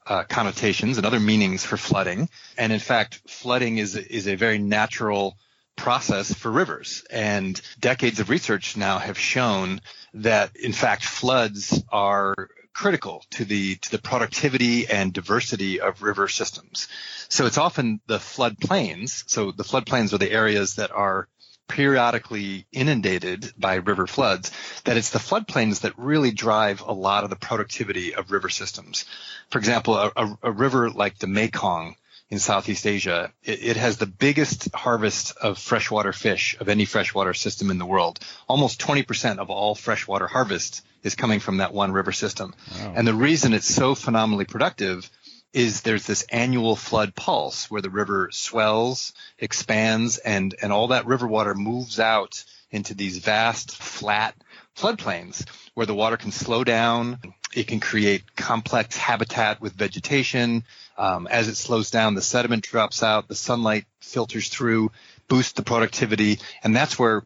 uh, connotations and other meanings for flooding. And in fact, flooding is is a very natural process for rivers. And decades of research now have shown that in fact floods are critical to the to the productivity and diversity of river systems. So it's often the floodplains. So the floodplains are the areas that are periodically inundated by river floods, that it's the floodplains that really drive a lot of the productivity of river systems. For example, a, a, a river like the Mekong in Southeast Asia, it, it, has the biggest harvest of freshwater fish of any freshwater system in the world. Almost 20% of all freshwater harvest is coming from that one river system. Wow. And the reason it's so phenomenally productive is there's this annual flood pulse where the river swells, expands, and, and all that river water moves out into these vast, flat floodplains where the water can slow down. It can create complex habitat with vegetation. Um, as it slows down, the sediment drops out, the sunlight filters through, boosts the productivity, and that's where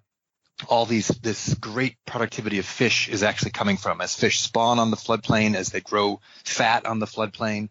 all these this great productivity of fish is actually coming from as fish spawn on the floodplain, as they grow fat on the floodplain.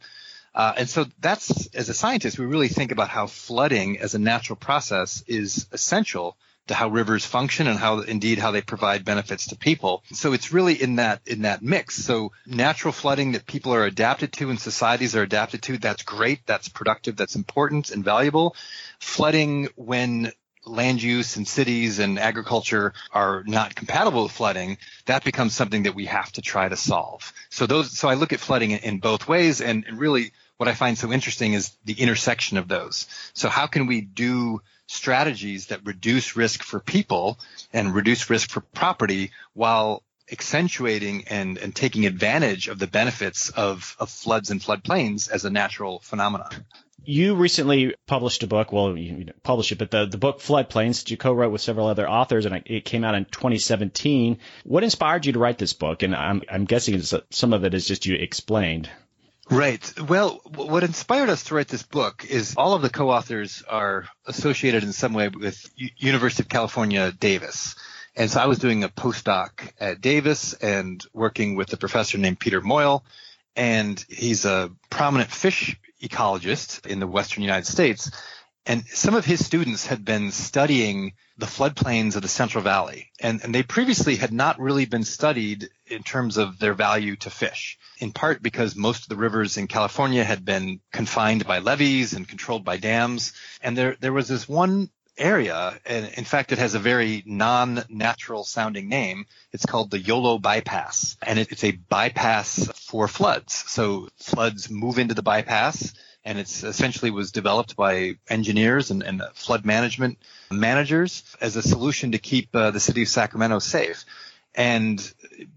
Uh, and so that's as a scientist, we really think about how flooding as a natural process is essential to how rivers function and how indeed how they provide benefits to people. So it's really in that in that mix. So natural flooding that people are adapted to and societies are adapted to, that's great, that's productive, that's important and valuable. Flooding when land use and cities and agriculture are not compatible with flooding, that becomes something that we have to try to solve. So those so I look at flooding in, both ways and, and really what I find so interesting is the intersection of those. So how can we do strategies that reduce risk for people and reduce risk for property while accentuating and, and taking advantage of the benefits of, of floods and floodplains as a natural phenomenon. You recently published a book. Well, you published it, but the, the book Floodplains that you co-wrote with several other authors, and it came out in 2017. What inspired you to write this book? And I'm, I'm guessing some of it is just you explained. Right. Well, what inspired us to write this book is all of the co-authors are associated in some way with U- University of California, Davis. And so I was doing a postdoc at Davis and working with a professor named Peter Moyle. And he's a prominent fish ecologist in the Western United States. And some of his students had been studying the floodplains of the Central Valley, and, and they previously had not really been studied in terms of their value to fish, in part because most of the rivers in California had been confined by levees and controlled by dams. And there, there was this one area, and in fact, it has a very non-natural sounding name. It's called the Yolo Bypass, and it, it's a bypass for floods. So floods move into the bypass and it's essentially was developed by engineers and, and flood management managers as a solution to keep uh, the city of Sacramento safe. And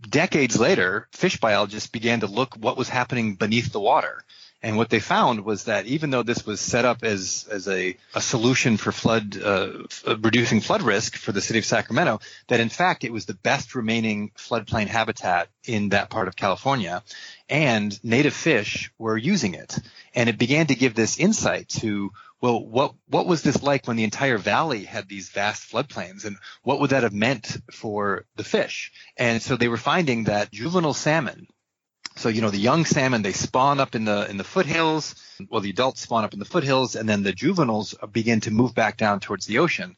decades later, fish biologists began to look what was happening beneath the water. And what they found was that even though this was set up as, as a, a solution for flood, uh, reducing flood risk for the city of Sacramento, that in fact it was the best remaining floodplain habitat in that part of California. And native fish were using it. And it began to give this insight to, well, what, what was this like when the entire valley had these vast floodplains and what would that have meant for the fish? And so they were finding that juvenile salmon so, you know, the young salmon, they spawn up in the, in the foothills. Well, the adults spawn up in the foothills and then the juveniles begin to move back down towards the ocean.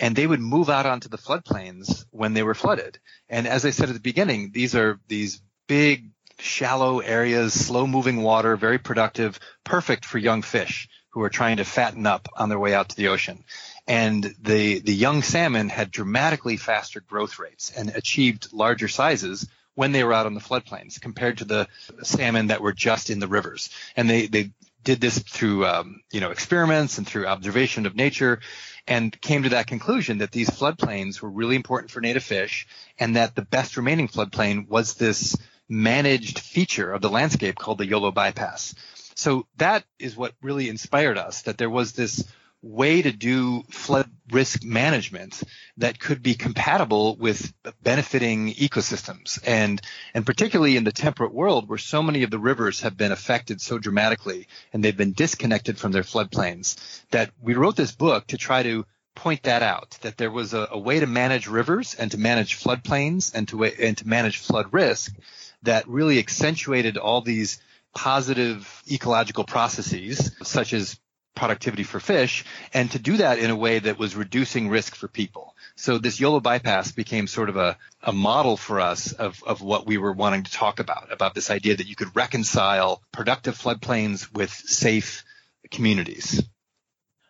And they would move out onto the floodplains when they were flooded. And as I said at the beginning, these are these big, shallow areas, slow moving water, very productive, perfect for young fish who are trying to fatten up on their way out to the ocean. And the, the young salmon had dramatically faster growth rates and achieved larger sizes when they were out on the floodplains compared to the salmon that were just in the rivers. And they, they did this through, um, you know, experiments and through observation of nature and came to that conclusion that these floodplains were really important for native fish and that the best remaining floodplain was this managed feature of the landscape called the Yolo bypass. So that is what really inspired us that there was this way to do flood risk management that could be compatible with benefiting ecosystems. And and particularly in the temperate world where so many of the rivers have been affected so dramatically and they've been disconnected from their floodplains that we wrote this book to try to point that out that there was a, a way to manage rivers and to manage floodplains and to and to manage flood risk that really accentuated all these positive ecological processes such as productivity for fish and to do that in a way that was reducing risk for people. So this YOLO bypass became sort of a, a model for us of, of what we were wanting to talk about, about this idea that you could reconcile productive floodplains with safe communities.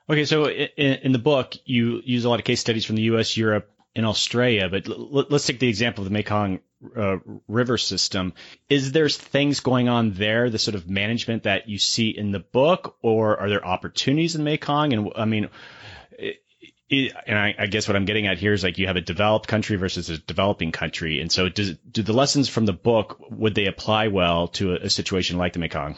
Okay, so in, in the book, you use a lot of case studies from the U.S., Europe, and Australia, but l- let's take the example of the Mekong uh, river system. Is there things going on there, the sort of management that you see in the book, or are there opportunities in Mekong? And I mean, it, and I, I, guess what I'm getting at here is like you have a developed country versus a developing country, and so does do the lessons from the book would they apply well to a, a situation like the Mekong?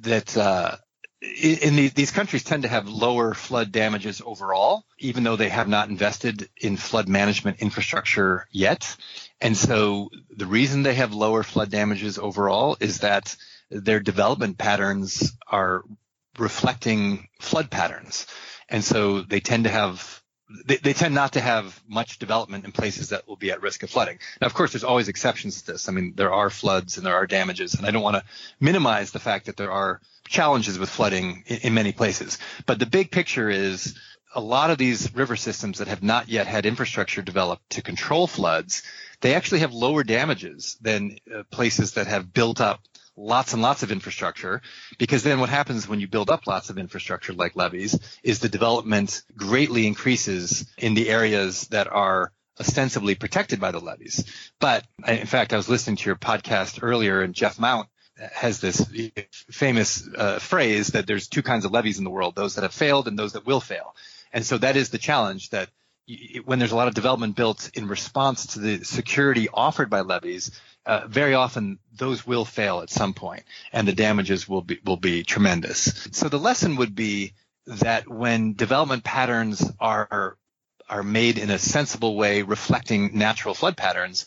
That uh, in these, these countries tend to have lower flood damages overall, even though they have not invested in flood management infrastructure yet. And so the reason they have lower flood damages overall is that their development patterns are reflecting flood patterns. And so they tend to have they, they, tend not to have much development in places that will be at risk of flooding. Now, of course, there's always exceptions to this. I mean, there are floods and there are damages, and I don't want to minimize the fact that there are challenges with flooding in, in many places. But the big picture is a lot of these river systems that have not yet had infrastructure developed to control floods, they actually have lower damages than uh, places that have built up lots and lots of infrastructure because then what happens when you build up lots of infrastructure like levees is the development greatly increases in the areas that are ostensibly protected by the levees. But in fact, I was listening to your podcast earlier and Jeff Mount has this famous uh, phrase that there's two kinds of levees in the world, those that have failed and those that will fail. And so that is the challenge that when there's a lot of development built in response to the security offered by levees, uh, very often those will fail at some point and the damages will be will be tremendous. So the lesson would be that when development patterns are are made in a sensible way reflecting natural flood patterns,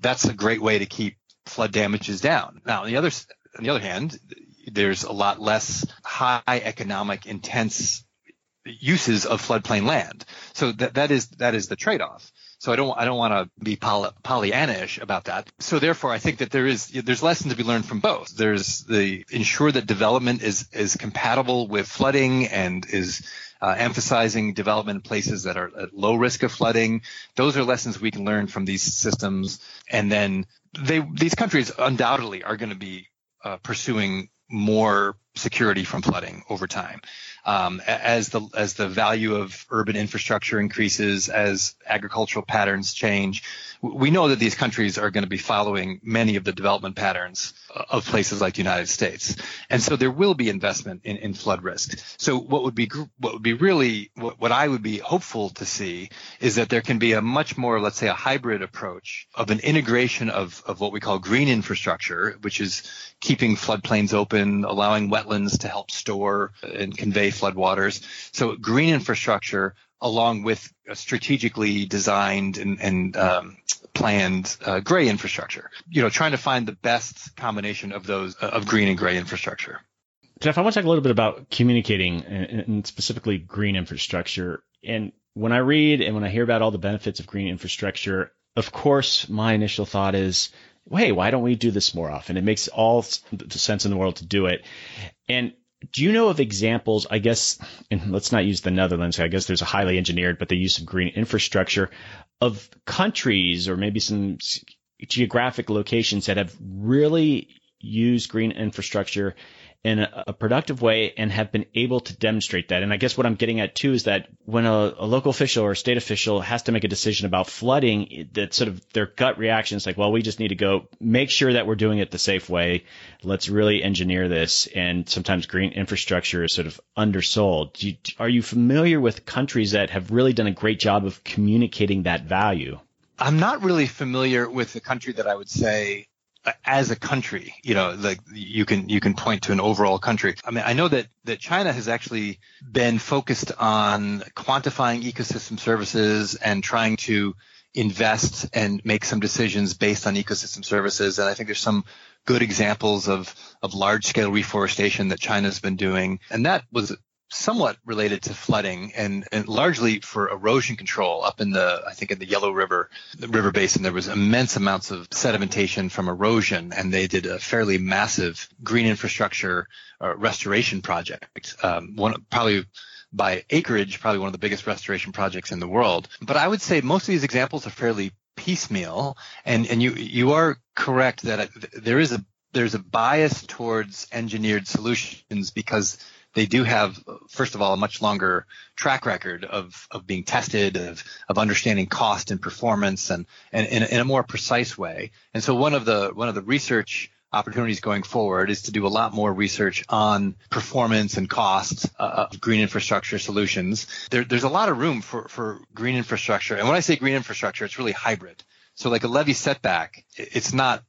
that's a great way to keep flood damages down. Now, on the other on the other hand, there's a lot less high economic intense uses of floodplain land. So that that is that is the trade-off. So I don't I don't want to be poly, Pollyannish about that. So therefore, I think that there is there's lessons to be learned from both. There's the ensure that development is is compatible with flooding and is uh, emphasizing development in places that are at low risk of flooding. Those are lessons we can learn from these systems. And then they these countries undoubtedly are going to be uh, pursuing more security from flooding over time um, as the as the value of urban infrastructure increases, as agricultural patterns change. We know that these countries are going to be following many of the development patterns of places like the United States, and so there will be investment in, in flood risk. So what would be what would be really what, what I would be hopeful to see is that there can be a much more, let's say, a hybrid approach of an integration of of what we call green infrastructure, which is keeping floodplains open, allowing wetlands to help store and convey floodwaters. So green infrastructure along with strategically designed and, and um, planned uh, gray infrastructure. You know, trying to find the best combination of those uh, of green and gray infrastructure. Jeff, I want to talk a little bit about communicating and, and specifically green infrastructure. And when I read and when I hear about all the benefits of green infrastructure, of course, my initial thought is, hey, why don't we do this more often? It makes all the sense in the world to do it. And do you know of examples? I guess, and let's not use the Netherlands. I guess there's a highly engineered, but the use of green infrastructure of countries or maybe some geographic locations that have really used green infrastructure in a, a, productive way and have been able to demonstrate that. And I guess what I'm getting at too is that when a, a local official or a state official has to make a decision about flooding, that sort of their gut reaction is like, well, we just need to go make sure that we're doing it the safe way. Let's really engineer this. And sometimes green infrastructure is sort of undersold. You, are you familiar with countries that have really done a great job of communicating that value? I'm not really familiar with the country that I would say as a country, you know, like you can you can point to an overall country. I mean, I know that that China has actually been focused on quantifying ecosystem services and trying to invest and make some decisions based on ecosystem services. And I think there's some good examples of of large scale reforestation that China's been doing, and that was somewhat related to flooding and, and largely for erosion control up in the, I think in the Yellow River, the river basin, there was immense amounts of sedimentation from erosion and they did a fairly massive green infrastructure uh, restoration project. Um, one, probably by acreage, probably one of the biggest restoration projects in the world. But I would say most of these examples are fairly piecemeal and, and you, you are correct that there is a, there's a bias towards engineered solutions because they do have, first of all, a much longer track record of, of being tested, of, of understanding cost and performance and, and in, in a more precise way. And so one of the, one of the research opportunities going forward is to do a lot more research on performance and cost uh, of green infrastructure solutions. There, there's a lot of room for, for green infrastructure. And when I say green infrastructure, it's really hybrid. So like a levee setback, it's not,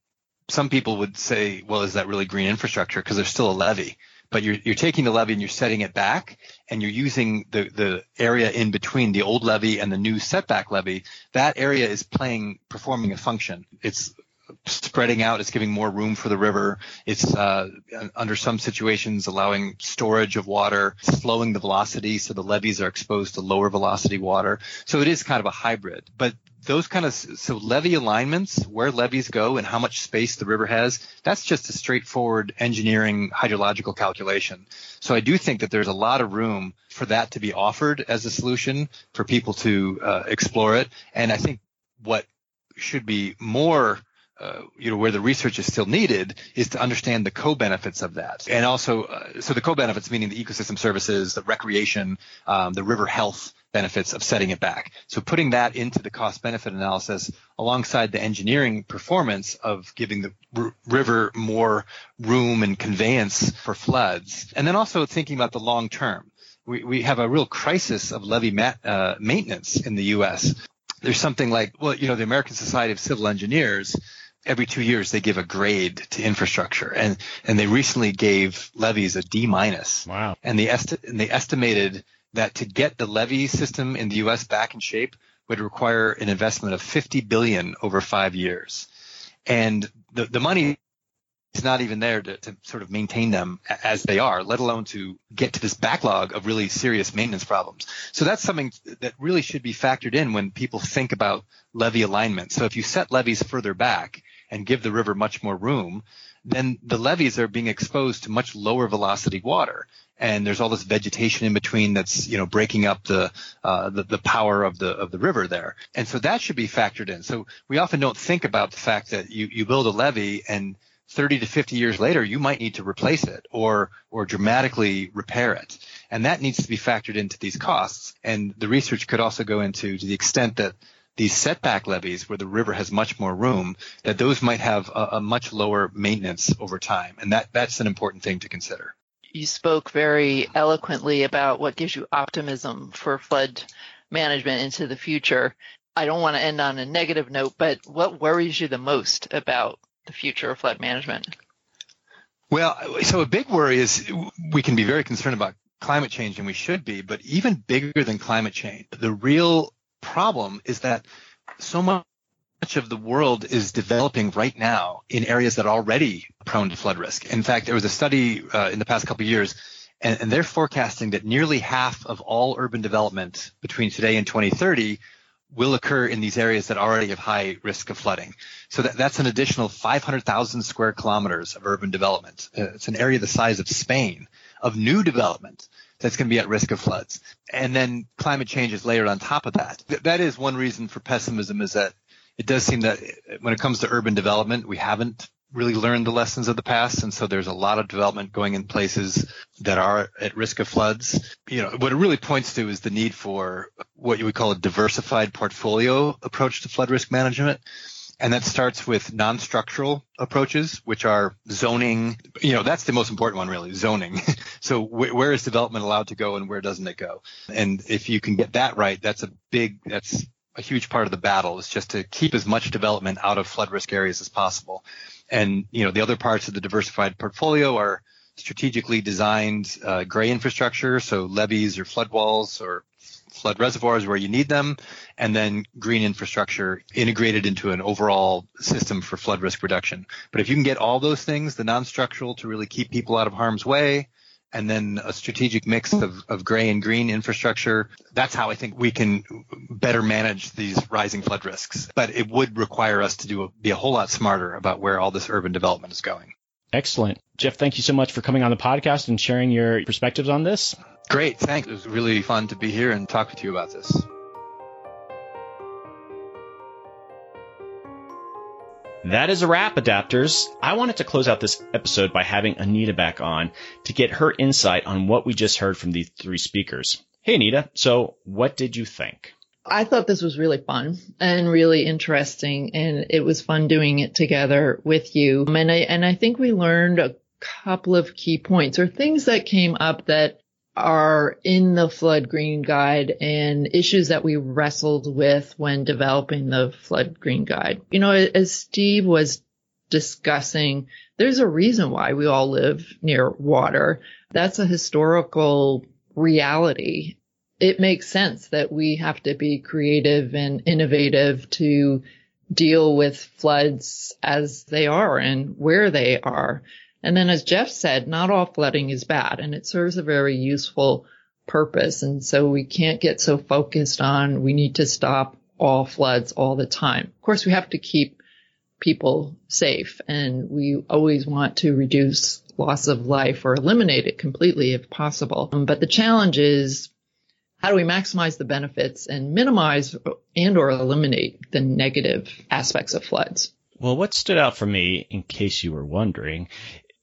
some people would say, well, is that really green infrastructure? Because there's still a levee but you're, you're taking the levee and you're setting it back and you're using the, the area in between the old levee and the new setback levee. That area is playing, performing a function. It's spreading out. It's giving more room for the river. It's uh, under some situations allowing storage of water, slowing the velocity so the levees are exposed to lower velocity water. So it is kind of a hybrid. But those kind of so levee alignments, where levees go and how much space the river has, that's just a straightforward engineering hydrological calculation. So I do think that there's a lot of room for that to be offered as a solution for people to uh, explore it. And I think what should be more uh, you know, where the research is still needed is to understand the co-benefits of that. And also, uh, so the co-benefits meaning the ecosystem services, the recreation, um, the river health benefits of setting it back. So putting that into the cost benefit analysis alongside the engineering performance of giving the r- river more room and conveyance for floods. And then also thinking about the long term. We, we have a real crisis of levee mat, uh, maintenance in the U.S. There's something like, well, you know, the American Society of Civil Engineers every two years they give a grade to infrastructure and and they recently gave levees a D minus. Wow. And they esti- and they estimated that to get the levee system in the US back in shape would require an investment of 50 billion over 5 years. And the the money is not even there to, to sort of maintain them as they are, let alone to get to this backlog of really serious maintenance problems. So that's something that really should be factored in when people think about levee alignment. So if you set levees further back, and give the river much more room, then the levees are being exposed to much lower velocity water. And there's all this vegetation in between that's, you know, breaking up the, uh, the, the power of the, of the river there. And so that should be factored in. So we often don't think about the fact that you, you build a levee and 30 to 50 years later, you might need to replace it or, or dramatically repair it. And that needs to be factored into these costs. And the research could also go into to the extent that these setback levees where the river has much more room, that those might have a, a much lower maintenance over time. And that, that's an important thing to consider. You spoke very eloquently about what gives you optimism for flood management into the future. I don't want to end on a negative note, but what worries you the most about the future of flood management? Well, so a big worry is we can be very concerned about climate change and we should be, but even bigger than climate change, the real problem is that so much of the world is developing right now in areas that are already prone to flood risk. In fact, there was a study uh, in the past couple of years, and, and, they're forecasting that nearly half of all urban development between today and 2030 will occur in these areas that already have high risk of flooding. So that, that's an additional 500,000 square kilometers of urban development. Uh, it's an area the size of Spain of new development that's going to be at risk of floods. And then climate change is layered on top of that. That is one reason for pessimism is that it does seem that when it comes to urban development, we haven't really learned the lessons of the past. And so there's a lot of development going in places that are at risk of floods. You know, what it really points to is the need for what you would call a diversified portfolio approach to flood risk management. And that starts with non-structural approaches, which are zoning. You know, that's the most important one, really, zoning. so wh- where is development allowed to go and where doesn't it go? And if you can get that right, that's a big, that's a huge part of the battle is just to keep as much development out of flood risk areas as possible. And, you know, the other parts of the diversified portfolio are strategically designed uh, gray infrastructure, so levees or flood walls or flood reservoirs where you need them, and then green infrastructure integrated into an overall system for flood risk reduction. But if you can get all those things, the non-structural to really keep people out of harm's way, and then a strategic mix of, of gray and green infrastructure. That's how I think we can better manage these rising flood risks. But it would require us to do be a whole lot smarter about where all this urban development is going. Excellent. Jeff, thank you so much for coming on the podcast and sharing your perspectives on this. Great. Thanks. It was really fun to be here and talk with you about this. That is a wrap, adapters. I wanted to close out this episode by having Anita back on to get her insight on what we just heard from these three speakers. Hey, Anita. So what did you think? I thought this was really fun and really interesting and it was fun doing it together with you. And I, and I think we learned a couple of key points or things that came up that are in the flood green guide and issues that we wrestled with when developing the flood green guide. You know, as Steve was discussing, there's a reason why we all live near water. That's a historical reality. It makes sense that we have to be creative and innovative to deal with floods as they are and where they are. And then as Jeff said, not all flooding is bad and it serves a very useful purpose. And so we can't get so focused on we need to stop all floods all the time. Of course, we have to keep people safe and we always want to reduce loss of life or eliminate it completely if possible. Um, but the challenge is how do we maximize the benefits and minimize and or eliminate the negative aspects of floods? Well, what stood out for me, in case you were wondering,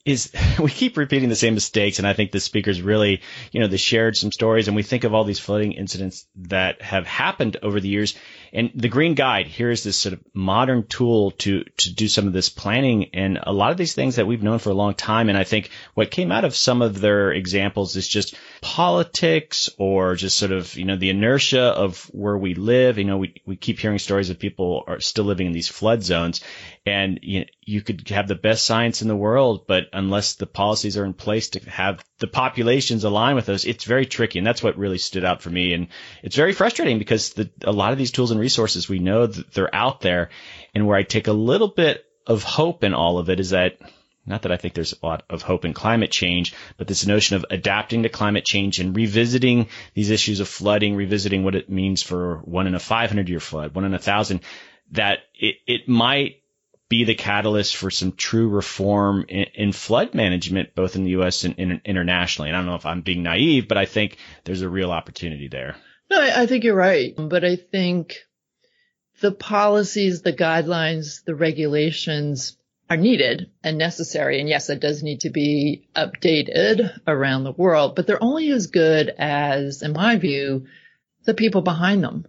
is we keep repeating the same mistakes and I think the speakers really, you know, they shared some stories and we think of all these flooding incidents that have happened over the years and the green guide here is this sort of modern tool to to do some of this planning and a lot of these things that we've known for a long time and I think what came out of some of their examples is just politics or just sort of, you know, the inertia of where we live. You know, we we keep hearing stories of people are still living in these flood zones and you, you could have the best science in the world, but unless the policies are in place to have the populations align with those, it's very tricky. And that's what really stood out for me. And it's very frustrating because the, a lot of these tools and resources, we know that they're out there. And where I take a little bit of hope in all of it is that not that I think there's a lot of hope in climate change, but this notion of adapting to climate change and revisiting these issues of flooding, revisiting what it means for one in a 500 year flood, one in a thousand, that it, it might be the catalyst for some true reform in, in flood management, both in the U.S. and, and, internationally. And I don't know if I'm being naive, but I think there's a real opportunity there. No, I, I think you're right. But I think the policies, the guidelines, the regulations are needed and necessary. And yes, it does need to be updated around the world, but they're only as good as, in my view, the people behind them.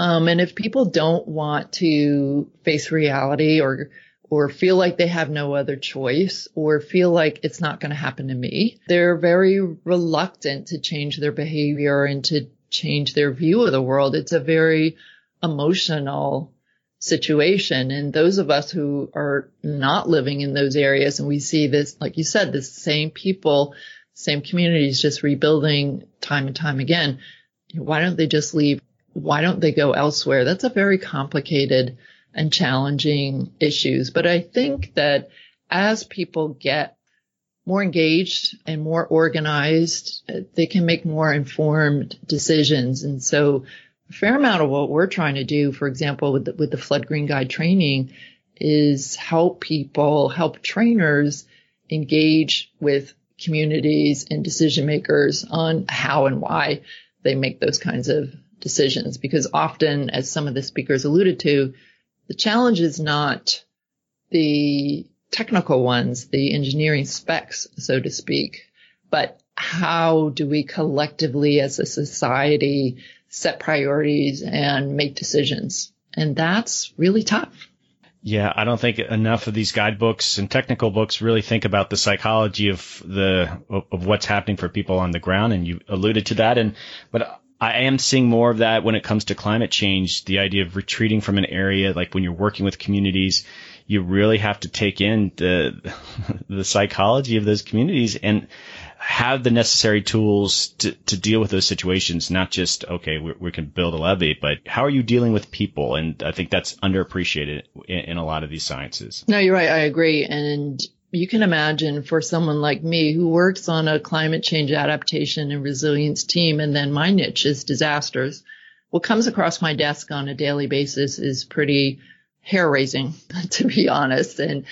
Um, and if people don't want to face reality or or feel like they have no other choice or feel like it's not going to happen to me, they're very reluctant to change their behavior and to change their view of the world. It's a very emotional situation. And those of us who are not living in those areas and we see this, like you said, the same people, same communities just rebuilding time and time again. Why don't they just leave why don't they go elsewhere? That's a very complicated and challenging issues. But I think that as people get more engaged and more organized, they can make more informed decisions. And so a fair amount of what we're trying to do, for example, with the, with the flood green guide training is help people, help trainers engage with communities and decision makers on how and why they make those kinds of decisions because often, as some of the speakers alluded to, the challenge is not the technical ones, the engineering specs, so to speak. But how do we collectively as a society set priorities and make decisions? And that's really tough. Yeah, I don't think enough of these guidebooks and technical books really think about the psychology of the of what's happening for people on the ground, and you alluded to that. And but I am seeing more of that when it comes to climate change. The idea of retreating from an area, like when you're working with communities, you really have to take in the the psychology of those communities and have the necessary tools to, to deal with those situations, not just, okay, we, we, can build a levee, but how are you dealing with people? And I think that's underappreciated in, in a lot of these sciences. No, you're right. I agree. And you can imagine for someone like me who works on a climate change adaptation and resilience team, and then my niche is disasters. What comes across my desk on a daily basis is pretty hair raising, to be honest. And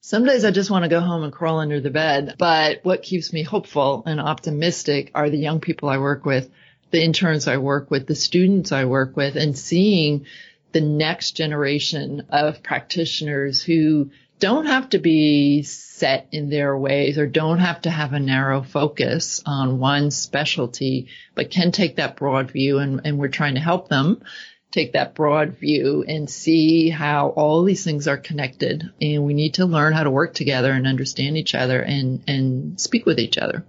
some days I just want to go home and crawl under the bed. But what keeps me hopeful and optimistic are the young people I work with, the interns I work with, the students I work with, and seeing the next generation of practitioners who don't have to be set in their ways or don't have to have a narrow focus on one specialty, but can take that broad view and, and we're trying to help them take that broad view and see how all these things are connected. And we need to learn how to work together and understand each other and, and speak with each other.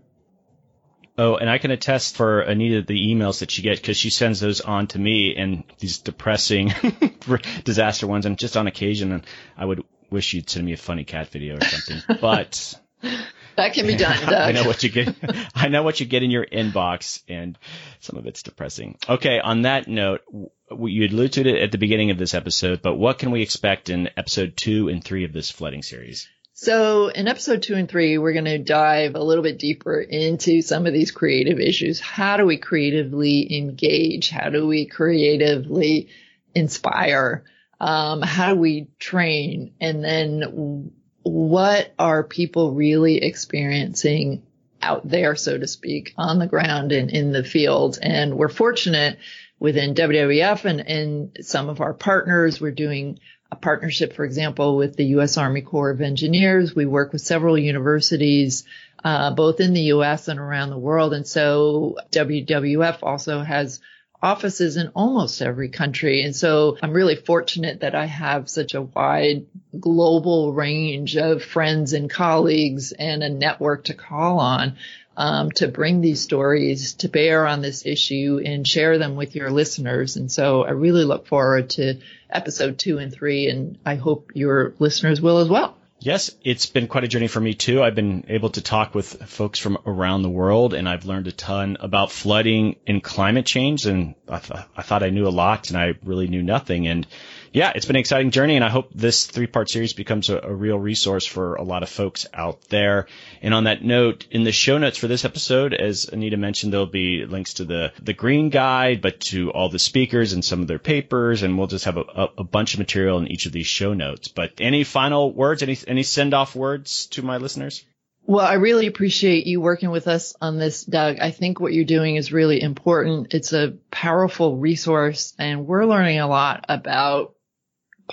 Oh, and I can attest for Anita the emails that she gets because she sends those on to me and these depressing disaster ones. And just on occasion, and I would wish you'd send me a funny cat video or something. But that can be done. Doug. I know what you get. I know what you get in your inbox, and some of it's depressing. Okay, on that note, you alluded to it at the beginning of this episode, but what can we expect in episode two and three of this flooding series? So in episode two and three, we're going to dive a little bit deeper into some of these creative issues. How do we creatively engage? How do we creatively inspire? Um, how do we train? And then what are people really experiencing out there, so to speak, on the ground and in the field? And we're fortunate within WWF and, and some of our partners. We're doing a partnership, for example, with the U.S. Army Corps of Engineers. We work with several universities, uh, both in the U.S. and around the world. And so WWF also has offices in almost every country. And so I'm really fortunate that I have such a wide global range of friends and colleagues and a network to call on um, to bring these stories to bear on this issue and share them with your listeners. And so I really look forward to episode two and three, and I hope your listeners will as well. Yes, it's been quite a journey for me too. I've been able to talk with folks from around the world and I've learned a ton about flooding and climate change. And I, th- I thought I knew a lot and I really knew nothing. And yeah, it's been an exciting journey, and I hope this three part series becomes a, a, real resource for a lot of folks out there. And on that note, in the show notes for this episode, as Anita mentioned, there'll be links to the, the green guide, but to all the speakers and some of their papers, and we'll just have a, a, a bunch of material in each of these show notes. But any final words, any, any send off words to my listeners? Well, I really appreciate you working with us on this, Doug. I think what you're doing is really important. It's a powerful resource and we're learning a lot about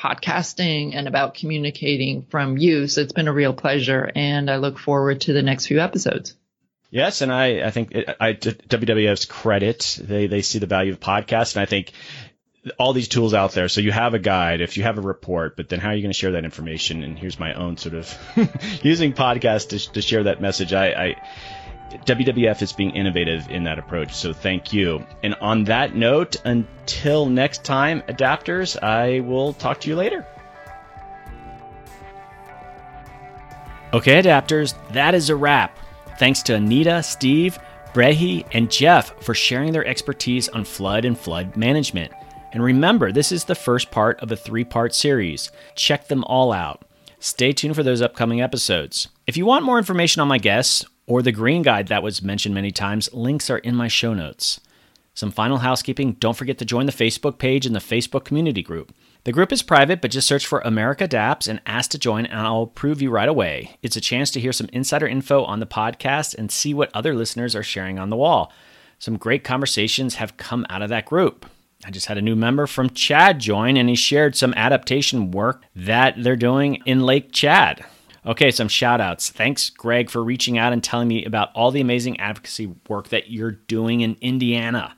podcasting and about communicating from you. So it's been a real pleasure and I look forward to the next few episodes. Yes, and I, I think it, I, WWF's credit, they, they see the value of podcasts, and I think all these tools out there. So you have a guide, if you have a report, but then how are you going to share that information? And here's my own sort of using podcasts to, to share that message. I, I WWF is being innovative in that approach. So thank you. And on that note, until next time, adapters, I will talk to you later. Okay, adapters, that is a wrap. Thanks to Anita, Steve, Bregje, and Jeff for sharing their expertise on flood and flood management. And remember, this is the first part of a three part series. Check them all out. Stay tuned for those upcoming episodes. If you want more information on my guests or the green guide that was mentioned many times, links are in my show notes. Some final housekeeping don't forget to join the Facebook page and the Facebook community group. The group is private, but just search for America Adapts and ask to join, and I'll approve you right away. It's a chance to hear some insider info on the podcast and see what other listeners are sharing on the wall. Some great conversations have come out of that group. I just had a new member from Chad join, and he shared some adaptation work that they're doing in Lake Chad. Okay, some shout outs. Thanks, Greg, for reaching out and telling me about all the amazing advocacy work that you're doing in Indiana.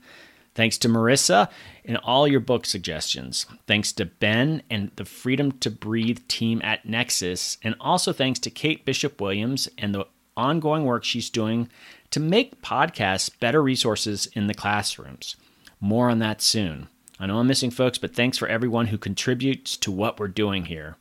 Thanks to Marissa and all your book suggestions. Thanks to Ben and the Freedom to Breathe team at Nexus. And also thanks to Kate Bishop Williams and the ongoing work she's doing to make podcasts better resources in the classrooms. More on that soon. I know I'm missing folks, but thanks for everyone who contributes to what we're doing here.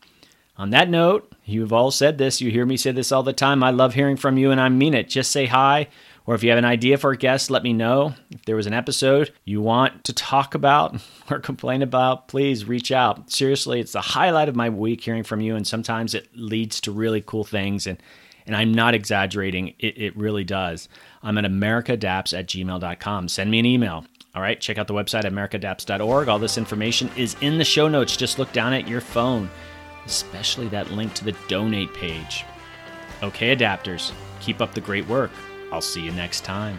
On that note, you've all said this, you hear me say this all the time. I love hearing from you and I mean it. Just say hi, or if you have an idea for a guest, let me know. If there was an episode you want to talk about or complain about, please reach out. Seriously, it's the highlight of my week hearing from you, and sometimes it leads to really cool things. And, and I'm not exaggerating, it, it really does. I'm at americaadapts at gmail.com. Send me an email. All right, check out the website at americaadapts.org. All this information is in the show notes. Just look down at your phone, especially that link to the donate page. Okay, adapters, keep up the great work. I'll see you next time.